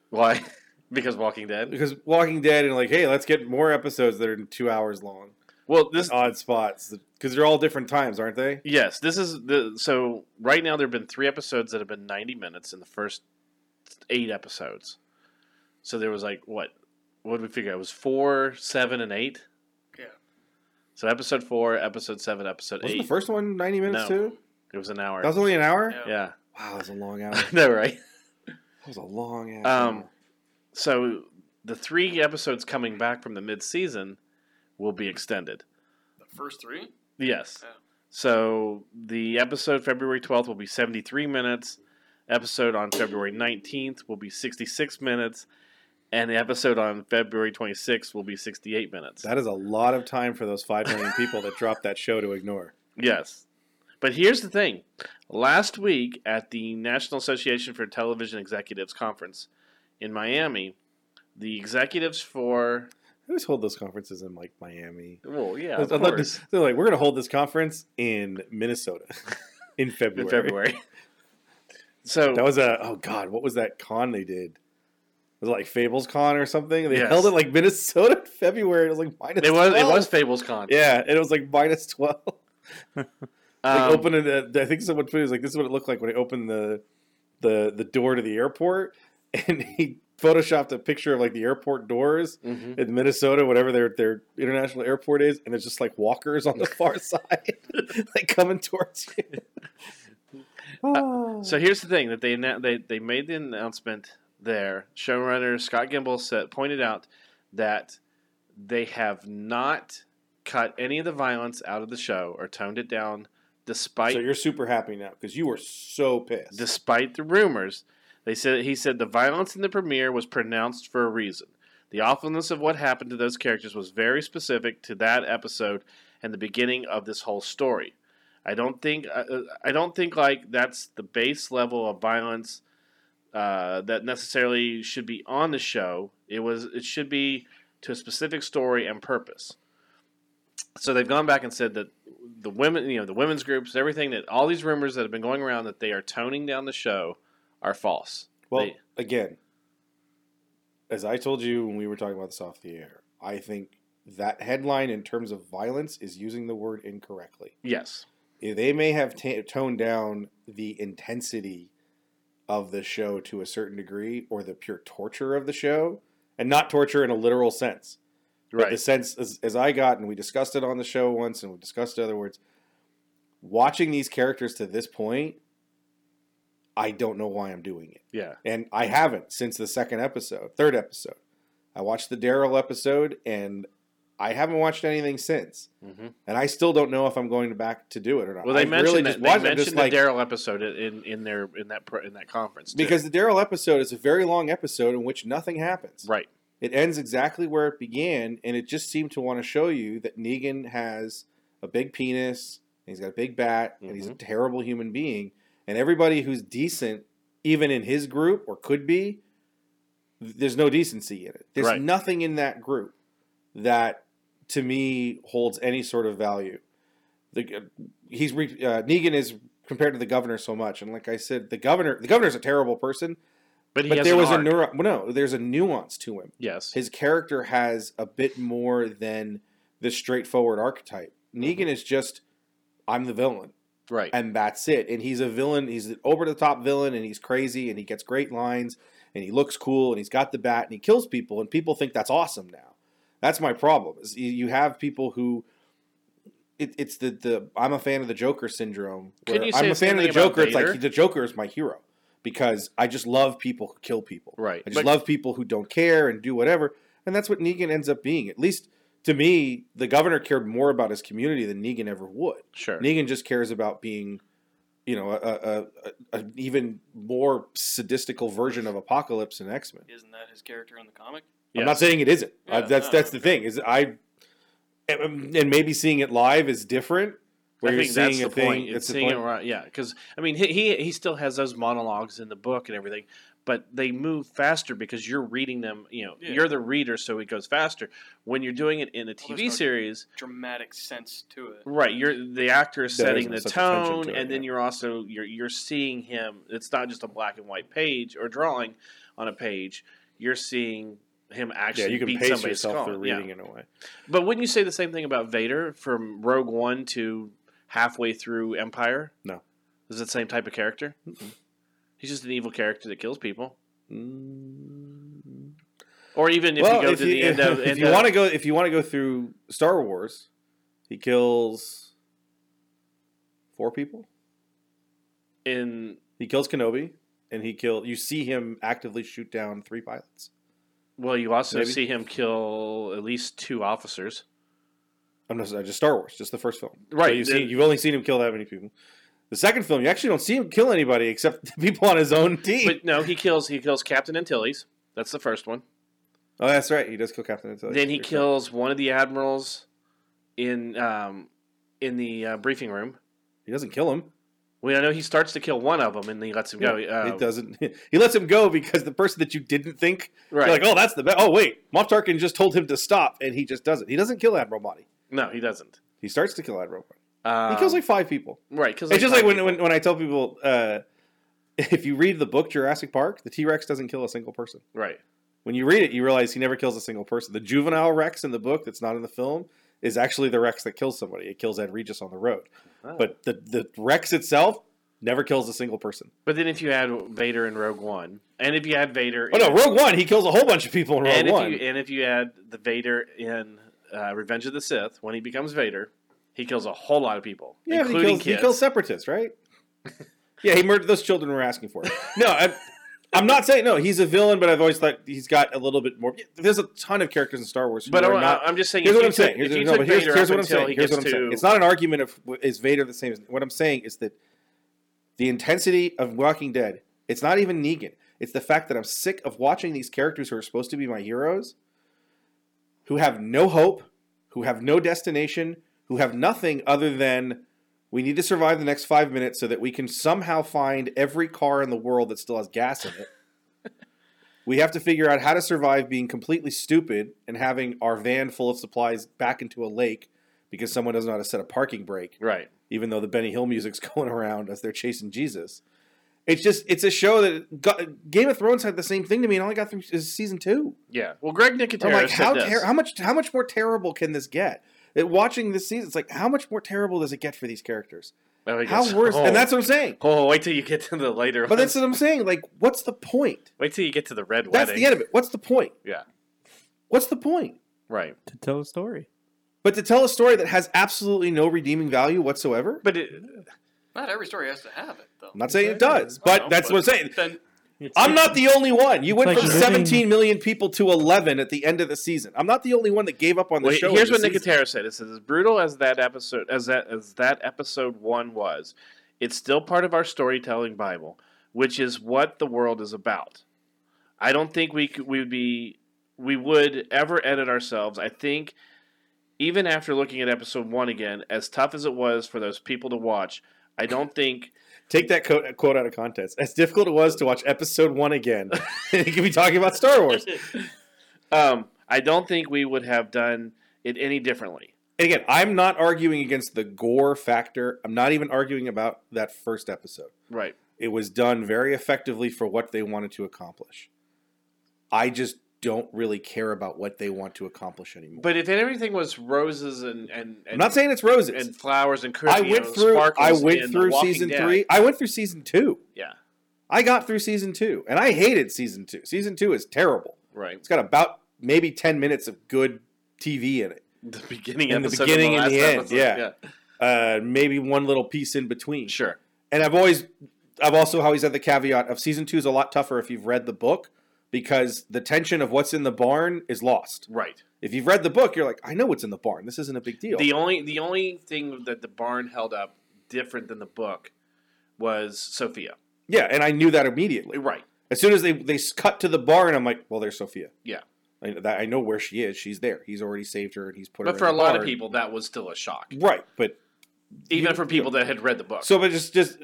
Why? *laughs* because Walking Dead. because Walking Dead and like, hey, let's get more episodes that are two hours long. Well, this Odd spots because they're all different times, aren't they? yes, this is the so right now there have been three episodes that have been ninety minutes in the first eight episodes. So there was like what? What did we figure? It was four, seven, and eight. Yeah. So episode four, episode seven, episode Wasn't eight. the first one 90 minutes No. too? it was an hour. That was only an hour? Yeah. yeah, Wow, that's a long *laughs* hour. I know, right? That was a long ass Um. So the three episodes coming back from the mid-season will be extended. The first three? Yes. Yeah. So the episode February 12th will be 73 minutes. Episode on February 19th will be 66 minutes. And the episode on February 26th will be 68 minutes. That is a lot of time for those 5 million people that dropped that show to ignore. Yes. But here's the thing. Last week at the National Association for Television Executives Conference in Miami, the executives for I always hold those conferences in like Miami. well, yeah, I of course, They're like, we're going to hold this conference in Minnesota *laughs* in February. in February. *laughs* So That was a oh god, what was that con they did? Was it like Fables Con or something? They Yes. held it like Minnesota in February. It was like minus. it was it was Fables Con. Yeah, and it was like minus twelve. *laughs* Like Um, opening it. I think someone put it was like this is what it looked like when they opened the the the door to the airport, *laughs* and he photoshopped a picture of like the airport doors mhm. in Minnesota, whatever their their international airport is, and there's just like walkers on the *laughs* far side, *laughs* like coming towards you. So here's the thing that they they they made the announcement there. Showrunner Scott Gimple said pointed out that they have not cut any of the violence out of the show or toned it down, despite so you're super happy now because you were so pissed. despite the rumors. They said he said the violence in the premiere was pronounced for a reason. The awfulness of what happened to those characters was very specific to that episode and the beginning of this whole story. I don't think uh, I don't think like that's the base level of violence uh, that necessarily should be on the show. It was it should be to a specific story and purpose. So they've gone back and said that the women, you know, the women's groups, everything that all these rumors that have been going around that they are toning down the show are false. Well, They- again, as I told you when we were talking about this off the air, I think that headline in terms of violence is using the word incorrectly. yes, Eh, They may have ta toned down the intensity of the show to a certain degree or the pure torture of the show, and not torture in a literal sense. But right. the sense, as, as I got, and we discussed it on the show once, and we discussed other words, watching these characters to this point, I don't know why I'm doing it yeah, and I haven't since the second episode, third episode. I watched the Daryl episode, and I haven't watched anything since. hmm And I still don't know if I'm going back to do it or not. Well, they I mentioned really that, just they mentioned just the like Daryl episode in in their in that in that conference too. because the Daryl episode is a very long episode in which nothing happens. right, It ends exactly where it began, and it just seemed to want to show you that Negan has a big penis, and he's got a big bat, and he's a Mhm. terrible human being. And everybody who's decent, even in his group or could be, there's no decency in it. There's Right. nothing in that group that, to me, holds any sort of value. The he's re- uh, Negan is compared to the governor so much, and like I said, the governor the governor's a terrible person, but but there was arc. a neuro- well, no, there's a nuance to him yes, his character has a bit more than the straightforward archetype. Mm-hmm. Negan is just I'm the villain right, and that's it. And he's a villain, he's an over the top villain and he's crazy and he gets great lines and he looks cool and he's got the bat and he kills people and people think that's awesome now. That's my problem. Is you- have people who it, it's the, the I'm a fan of the Joker syndrome. Where you say I'm a fan of the Joker. It's like the Joker is my hero because I just love people who kill people. right. I just But- love people who don't care and do whatever. And that's what Negan ends up being. At least to me, the governor cared more about his community than Negan ever would. sure. Negan just cares about being, you know, a, a, a, a even more sadistical version of Apocalypse and X Men. Isn't that his character in the comic? I'm not saying it isn't. Uh, Yeah, that's no, that's the okay. thing. Is I and and maybe seeing it live is different. Where I you're think that's seeing the a thing. point. It's It's seeing point. it right, yeah. Because I mean, he, he he still has those monologues in the book and everything, but they move faster because you're reading them. You know, Yeah. you're the reader, so it goes faster. When you're doing it in a TV there's no- series, Dramatic sense to it. right? You're the actor is There setting the tone, to it, and then yeah. you're also you're you're seeing him. It's not just a black and white page or drawing on a page. you're seeing him actually Yeah, you can beat pace somebody's yourself skull. through Yeah. reading in a way. But wouldn't you say the same thing about Vader from Rogue One to halfway through Empire? No. Is it the same type of character? Mm-mm. He's just an evil character that kills people. Mm. Or even if well, you go if to you, the end of, *laughs* if end you want to go, if you want to go through Star Wars, he kills four people. in He kills Kenobi, and he kill. You see him actively shoot down three pilots. well, you also Maybe. see him kill at least two officers. I'm not just Star Wars, just the first film. So Right, you've, seen, you've only seen him kill that many people. The second film, you actually don't see him kill anybody except *laughs* the people on his own team. But no, he kills he kills Captain Antilles. That's the first one. oh, that's right. He does kill Captain Antilles. then he kills one of the admirals in um, in the uh, briefing room. He doesn't kill him. Well, I know he starts to kill one of them, and then he lets him go. Uh, he doesn't. *laughs* He lets him go because the person that you didn't think Right? Like, oh, that's the best. Oh, wait, Moff Tarkin just told him to stop, and he just doesn't. He doesn't kill Admiral Motti. No, he doesn't. He starts to kill Admiral Motti. Um, He kills like five people. right because it's just like when, when when I tell people, uh, *laughs* if you read the book Jurassic Park, the T Rex doesn't kill a single person. right. When you read it, you realize he never kills a single person. The juvenile Rex in the book that's not in the film is actually the Rex that kills somebody. It kills Ed Regis on the road. Oh. But the the Rex itself never kills a single person. But then if you add Vader in Rogue One, and if you add Vader, Oh no, Rogue One, he kills a whole bunch of people in Rogue and if One. you and if you add the Vader in uh, Revenge of the Sith, when he becomes Vader, he kills a whole lot of people, Yeah, but he including kills, he kills separatists, right? *laughs* yeah, he murdered those children were asking for it. No, I'm, I'm not saying no. He's a villain, but I've always thought he's got a little bit more. There's a ton of characters in Star Wars, but are I, not. I'm just saying. Here's what I'm saying. Here's, no, but here's, here's what I'm saying. he Here's what I'm saying. It's not an argument of is Vader the same. as What I'm saying is that the intensity of Walking Dead. It's not even Negan. It's the fact that I'm sick of watching these characters who are supposed to be my heroes, who have no hope, who have no destination, who have nothing other than we need to survive the next five minutes so that we can somehow find every car in the world that still has gas in it. *laughs* we have to figure out how to survive being completely stupid and having our van full of supplies back into a lake because someone doesn't know how to set a parking brake, right. even though the Benny Hill music's *laughs* going around as they're chasing Jesus. It's just it's a show that got, Game of Thrones had the same thing to me, and all I got through is season two. Yeah. Well, Greg Nicotero I'm like, said how this. ter- how much how much more terrible can this get? It, watching this season, it's like how much more terrible does it get for these characters? Oh, he How worse? Oh. And that's what I'm saying. Oh, wait till you get to the later. But ones. that's what I'm saying. Like, what's the point? wait till you get to the red That's wedding. the end of it. What's the point? Yeah. What's the point? Right. to tell a story. But to tell a story that has absolutely no redeeming value whatsoever. But it, Not every story has to have it, though. I'm not saying it does, but know, that's what I'm saying. Then It's I'm not the only one. You went like from living- 17 million people to 11 at the end of the season. I'm not the only one that gave up on the Well, show. here's in what the season. Nicotero said. It says, as brutal as that episode as that as that episode one was, it's still part of our storytelling Bible, which is what the world is about. I don't think we could, we would be we would ever edit ourselves. I think even after looking at episode one again, as tough as it was for those people to watch, I don't think Take that quote, quote out of context. As difficult it was to watch episode one again, *laughs* you could be talking about Star Wars. *laughs* um, I don't think we would have done it any differently. And again, I'm not arguing against the gore factor. I'm not even arguing about that first episode. Right. It was done very effectively for what they wanted to accomplish. I just don't really care about what they want to accomplish anymore. But if everything was roses and and, and I'm not saying it's roses. and flowers and I went through. I went through season Dead. three. I went through season two. Yeah, I got through season two, and I hated season two. Season two is terrible. right. It's got about maybe ten minutes of good TV in it. The beginning, In the beginning and the, end, episode, yeah. Uh, maybe one little piece in between. sure. And I've always, I've also always had the caveat of season two is a lot tougher if you've read the book because the tension of what's in the barn is lost. Right. If you've read the book, you're like, I know what's in the barn. This isn't a big deal. The only the only thing that the barn held up different than the book was Sophia. yeah, and I knew that immediately. Right. As soon as they they cut to the barn, I'm like, well, there's Sophia. Yeah. I, that, I know where she is. She's there. He's already saved her, and he's put her. But in for a lot of people, that was still a shock, right? But even You- for people that had read the book. So, but just, just,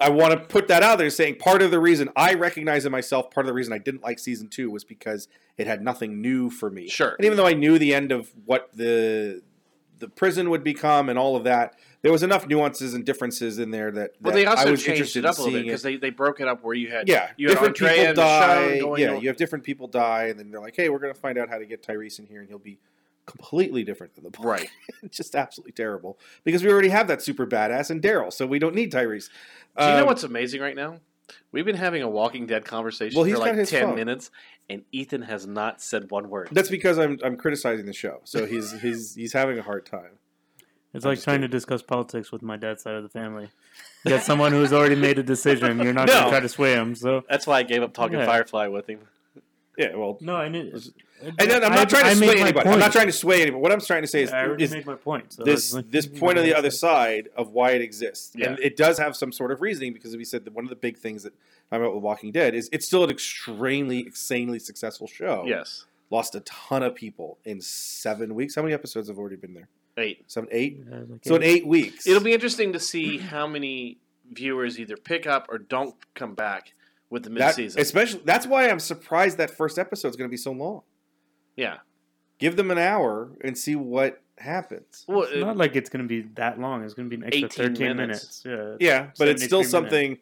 I want to put that out there, saying part of the reason I recognize in myself, part of the reason I didn't like season two was because it had nothing new for me. Sure. And even though I knew the end of what the the prison would become and all of that. There was enough nuances and differences in there that, Well, that they I also was changed interested it up in a little bit because they, they broke it up where you had Yeah, you had different people and die. Going Yeah, on- you have different people die, and then they're like, "Hey, we're going to find out how to get Tyrese in here, and he'll be completely different than the book." right. *laughs* Just absolutely terrible because we already have that super badass in Daryl, so we don't need Tyrese. Do you know Um, what's amazing right now? We've been having a Walking Dead conversation Well, he's for like ten phone. minutes, and Ethan has not said one word. That's because I'm I'm criticizing the show, so he's *laughs* he's he's having a hard time. It's I'm like just trying to discuss politics with my dad's side of the family. You got someone who's already made a decision. You're not going to try to sway him. So That's why I gave up talking Yeah. Firefly with him. Yeah, well, no, I knew. And then I'm not trying to I sway anybody. I'm not trying to sway anybody. What I'm trying to say is, I already is made my point. So this like- this point on the other side of why it exists, Yeah. and it does have some sort of reasoning because we said that one of the big things that I'm about with Walking Dead is it's still an extremely insanely successful show. Yes, lost a ton of people in seven weeks. How many episodes have already been there? eight. Seven, eight. Yeah, like So in eight weeks, It'll be interesting to see how many viewers either pick up or don't come back with the that, midseason. especially that's why I'm surprised that first episode is going to be so long. Yeah. Give them an hour and see what happens. Well, It's not like it's going to be that long. It's going to be an extra 13 minutes. minutes. Yeah, Yeah. but it's still 73 something.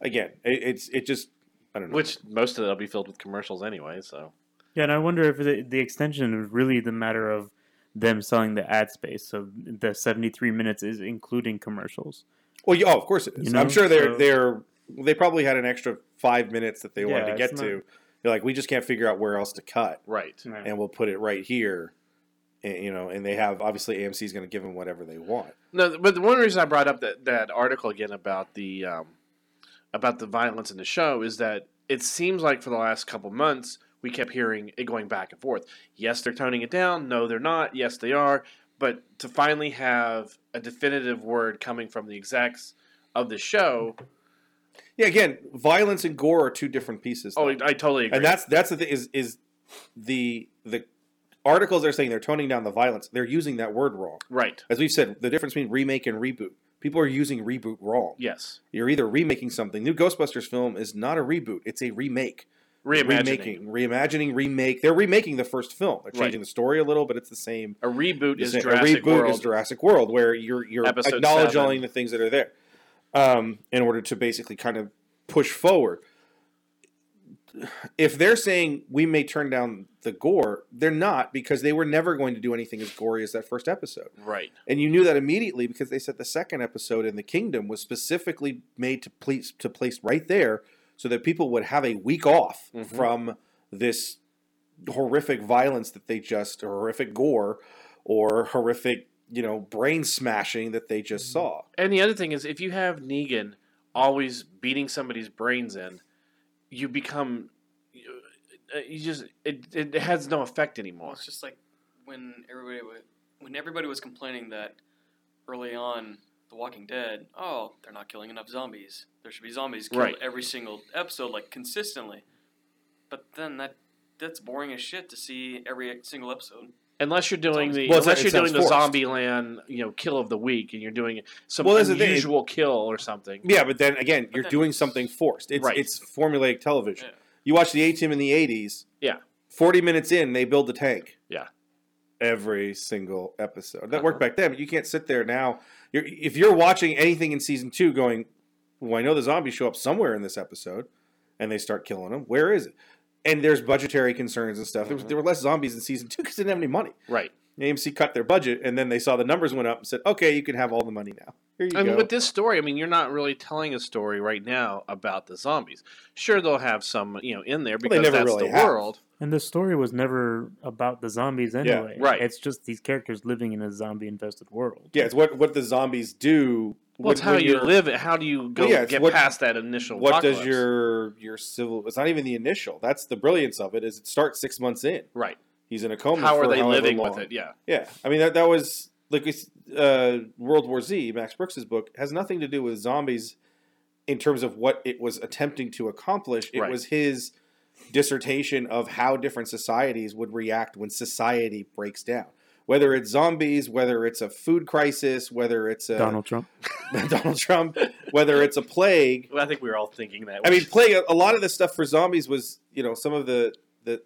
Again, it, it's it just I don't know. which most of it'll be filled with commercials anyway. So Yeah, and I wonder if the, the extension is really the matter of them selling the ad space. So the 73 minutes is including commercials. well, yeah, oh, of course it is. You know, I'm sure they're so- they're they probably had an extra five minutes that they wanted Yeah, to get it's to. Not- They're like, we just can't figure out where else to cut, right. and we'll put it right here. And, you know, and they have obviously AMC is going to give them whatever they want. No, but the one reason I brought up that, that article again about the um, about the violence in the show is that it seems like for the last couple months we kept hearing it going back and forth. Yes, they're toning it down. No, they're not. Yes, they are. But to finally have a definitive word coming from the execs of the show, Yeah, again, violence and gore are two different pieces. oh, though. I totally agree. and that's that's the thing is is the the articles are saying they're toning down the violence. They're using that word wrong. right. As we've said, the difference between remake and reboot. People are using reboot wrong. Yes, You're either remaking something. New Ghostbusters film is not a reboot; it's a remake. reimagining. Remaking, reimagining, remake. They're remaking the first film. They're changing Right. the story a little, but it's the same. A reboot is a Jurassic reboot World. is Jurassic World, where you're you're Episode acknowledging seven. the things that are there, um, in order to basically kind of push forward. If they're saying we may turn down the gore, they're not because they were never going to do anything as gory as that first episode. right. And you knew that immediately because they said the second episode in the kingdom was specifically made to place to place right there so that people would have a week off Mhm. from this horrific violence that they just horrific gore or horrific, you know, brain smashing that they just saw. And the other thing is, if you have Negan always beating somebody's brains in, you become you, uh, just it, it has no effect anymore. it's just like when everybody when everybody was complaining that early on, The Walking Dead, oh, they're not killing enough zombies. There should be zombies killed Right. every single episode, like consistently. But then that that's boring as shit to see every single episode. Unless you're doing the Well, unless you're doing the forced. Zombie Land, you know, kill of the week, and you're doing some Well, that's the thing. unusual kill or something. Yeah, but then again, you're then doing it's- something forced. It's Right. it's formulaic television. Yeah. You watch the A Team in the '80s. Yeah. Forty minutes in, they build the tank. Yeah. Every single episode that Uh-huh. worked back then. But you can't sit there now. You're, if you're watching anything in season two, going, "Well, I know the zombies show up somewhere in this episode," and they start killing them. Where is it? And there's budgetary concerns and stuff. There, was, Mhm. there were less zombies in season two because they didn't have any money. Right. AMC cut their budget, and then they saw the numbers went up and said, "Okay, you can have all the money now." Here you I mean, with this story, I mean, you're not really telling a story right now about the zombies. Sure, they'll have some, you know, in there they because never that's really the have. world. And the story was never about the zombies anyway. right. It's just these characters living in a zombie infested world. Yeah, it's what what the zombies do. Well, when- it's how when you live it. How do you go Well, yeah, get what- past that initial? What does your your civil? It's not even the initial. That's the brilliance of it. Is it starts six months in. right? He's in a coma. How are they living long. with it? Yeah, Yeah, I mean that that was like uh, World War Z. Max Brooks's book has nothing to do with zombies in terms of what it was attempting to accomplish. It Right. was his dissertation of how different societies would react when society breaks down. Whether it's zombies, whether it's a food crisis, whether it's a Donald Trump. *laughs* Donald Trump, whether it's a plague, well, I think we were all thinking that. I mean, plague. A lot of the stuff for zombies was, you know, some of the the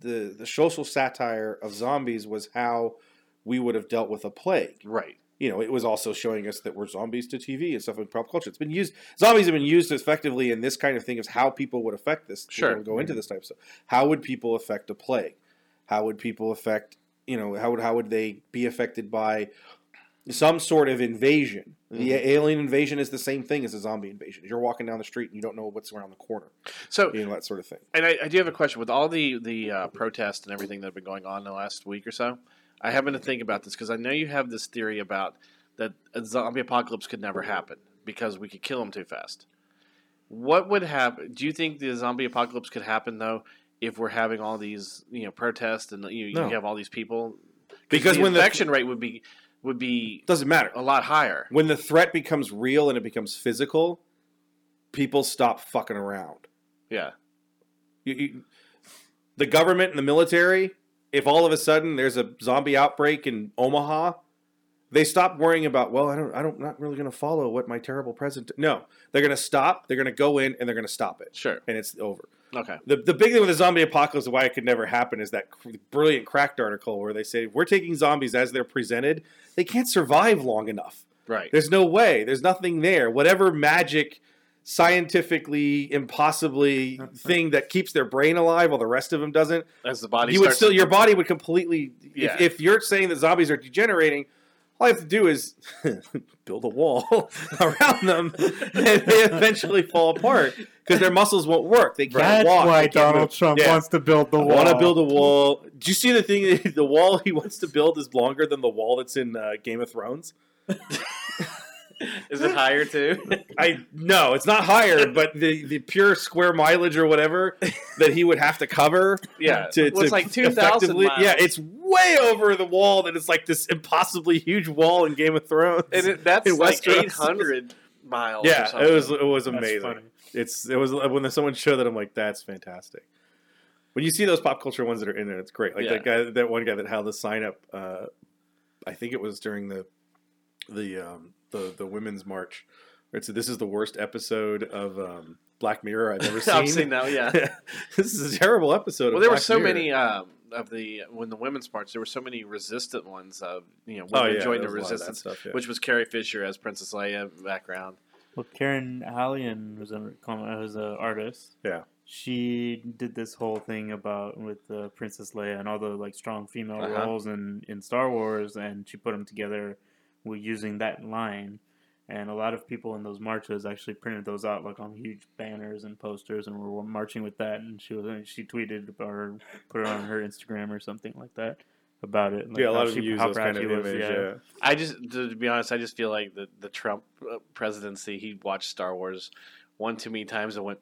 the the social satire of zombies was how we would have dealt with a plague. Right. You know, it was also showing us that we're zombies to TV and stuff in pop culture. It's been used. Zombies have been used effectively in this kind of thing of how people would affect this. Sure. People go into this type of stuff. How would people affect a plague? How would people affect? You know, how would how would they be affected by some sort of invasion? The Mhm. alien invasion is the same thing as a zombie invasion. You're walking down the street and you don't know what's around the corner. So, You know that sort of thing. and I, I do have a question with all the the uh, protests and everything that have been going on in the last week or so. I happen to think about this because I know you have this theory about that a zombie apocalypse could never happen because we could kill them too fast. What would happen? Do you think the zombie apocalypse could happen though if we're having all these you know protests and you, No. you have all these people? Because the when the infection rate would be would be doesn't matter a lot higher. when the threat becomes real and it becomes physical, people stop fucking around. Yeah. You, you, the government and the military, if all of a sudden there's a zombie outbreak in Omaha, they stop worrying about. Well, I don't. I don't. Not really going to follow what my terrible president. No, they're going to stop. They're going to go in and they're going to stop it, Sure. and it's over. Okay. The, the big thing with the zombie apocalypse and why it could never happen is that cr- brilliant cracked article where they say we're taking zombies as they're presented. They can't survive long enough. Right. There's no way. There's nothing there. Whatever magic, scientifically impossibly thing that keeps their brain alive while the rest of them doesn't, As the body you would still your body would completely. Yeah. If, if you're saying that zombies are degenerating, all I have to do is *laughs* build a wall *laughs* around them, and they eventually fall apart because their muscles won't work. They can't That's walk. why Donald move. Trump Yeah. wants to build the I wall. want to build a wall. Do you see the thing? *laughs* The wall he wants to build is longer than the wall that's in uh, Game of Thrones. *laughs* Is it higher too? *laughs* I no, it's not higher, but the, the pure square mileage or whatever that he would have to cover yeah. to, well, it's to like two thousand. Yeah, it's way over the wall. That it's like this impossibly huge wall in Game of Thrones. and it, that's in like eight hundred miles. yeah, something. it was it was amazing. It's it was when someone showed that I'm like that's fantastic. When you see those pop culture ones that are in there, it's great. Like Yeah. that guy, that one guy that held the sign up. Uh, I think it was during the the um, the the women's march. Right, so "This is the worst episode of um, Black Mirror I've ever *laughs* seen." I've seen that. Yeah. *laughs* this is a terrible episode. well, of there were so Mirror. many um, of the when the women's march. There were so many resistant ones of you know Oh yeah, joined the there was a lot of that resistance, stuff. Yeah. which was Carrie Fisher as Princess Leia background. Well, Karen Hallion, who's an who's an artist, Yeah. she did this whole thing about with uh, Princess Leia and all the like strong female Uh-huh. roles in in Star Wars, and she put them together with using that line. And a lot of people in those marches actually printed those out like on huge banners and posters, and were marching with that. And she was she tweeted or put it on her Instagram or something like that about it. like yeah, a lot of she- use those kind of she was, image. Yeah. I just, to be honest, I just feel like the the Trump uh, presidency. He watched Star Wars one too many times and went,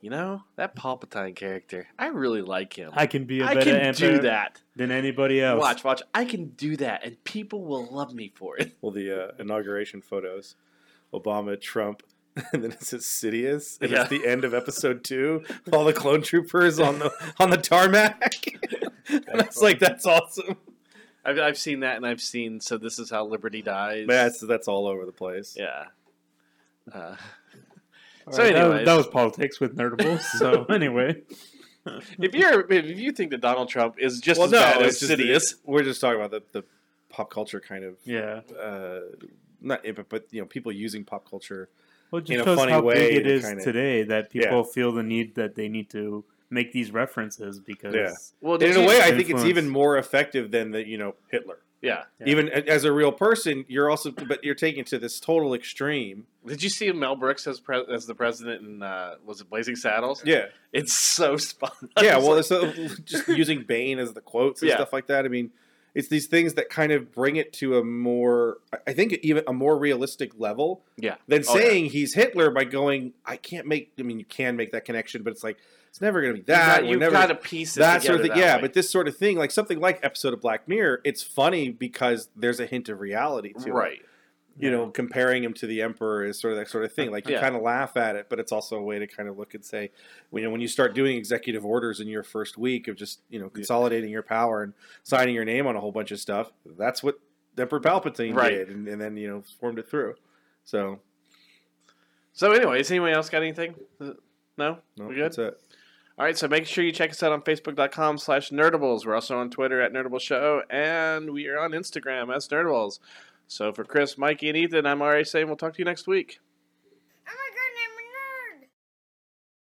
you know, that Palpatine character. I really like him. I can be a I better can emperor do that. than anybody else. Watch, watch. I can do that, and people will love me for it. Well, the uh, inauguration photos, Obama, Trump, *laughs* and then it says Sidious, and Yeah. it's the end of episode two. All the clone troopers on the *laughs* on the tarmac, *laughs* and I was like, "That's awesome." I've, I've seen that, and I've seen. So this is how Liberty dies. That's that's all over the place. yeah. Uh, All So right, that, that was politics with Nerdables. So *laughs* anyway, if you're, if you think that Donald Trump is just well, as no, bad as Sidious, we're just talking about the, the pop culture kind of, yeah. uh, not but, but you know, people using pop culture. Well, it in just a shows funny how way big it to is kinda- today that people feel the need that they need to make these references because Yeah. well, in a you- way, I think it's even more effective than the you know Hitler. Yeah. Yeah. Even as a real person, you're also, but you're taking it to this total extreme. Did you see Mel Brooks as pre- as the president in uh, was it Blazing Saddles? Yeah, It's so spun. *laughs* yeah. Well, like- so just using Bane as the quotes and Yeah. stuff like that. I mean, it's these things that kind of bring it to a more, I think, even a more realistic level yeah. than Oh, yeah. saying he's Hitler by going, I can't make. I mean, you can make that connection, but it's like it's never going to be You that. got, We're you've never- got to piece it that sort of thing. that Yeah, way. but this sort of thing, like something like episode of Black Mirror, it's funny because there's a hint of reality to it. right. you know, comparing him to the emperor is sort of that sort of thing. Like you Yeah. kind of laugh at it, but it's also a way to kind of look and say, you know, when you start doing executive orders in your first week of just you know consolidating your power and signing your name on a whole bunch of stuff, that's what Emperor Palpatine Right. did, and, and then you know formed it through. So So, anyways, anyone else got anything? Uh, No, no, we good. that's it. All right, so make sure you check us out on Facebook.com slash Nerdables. We're also on Twitter at Nerdable Show, and we are on Instagram as Nerdables. So for Chris, Mikey, and Ethan, I'm already saying we'll talk to you next week.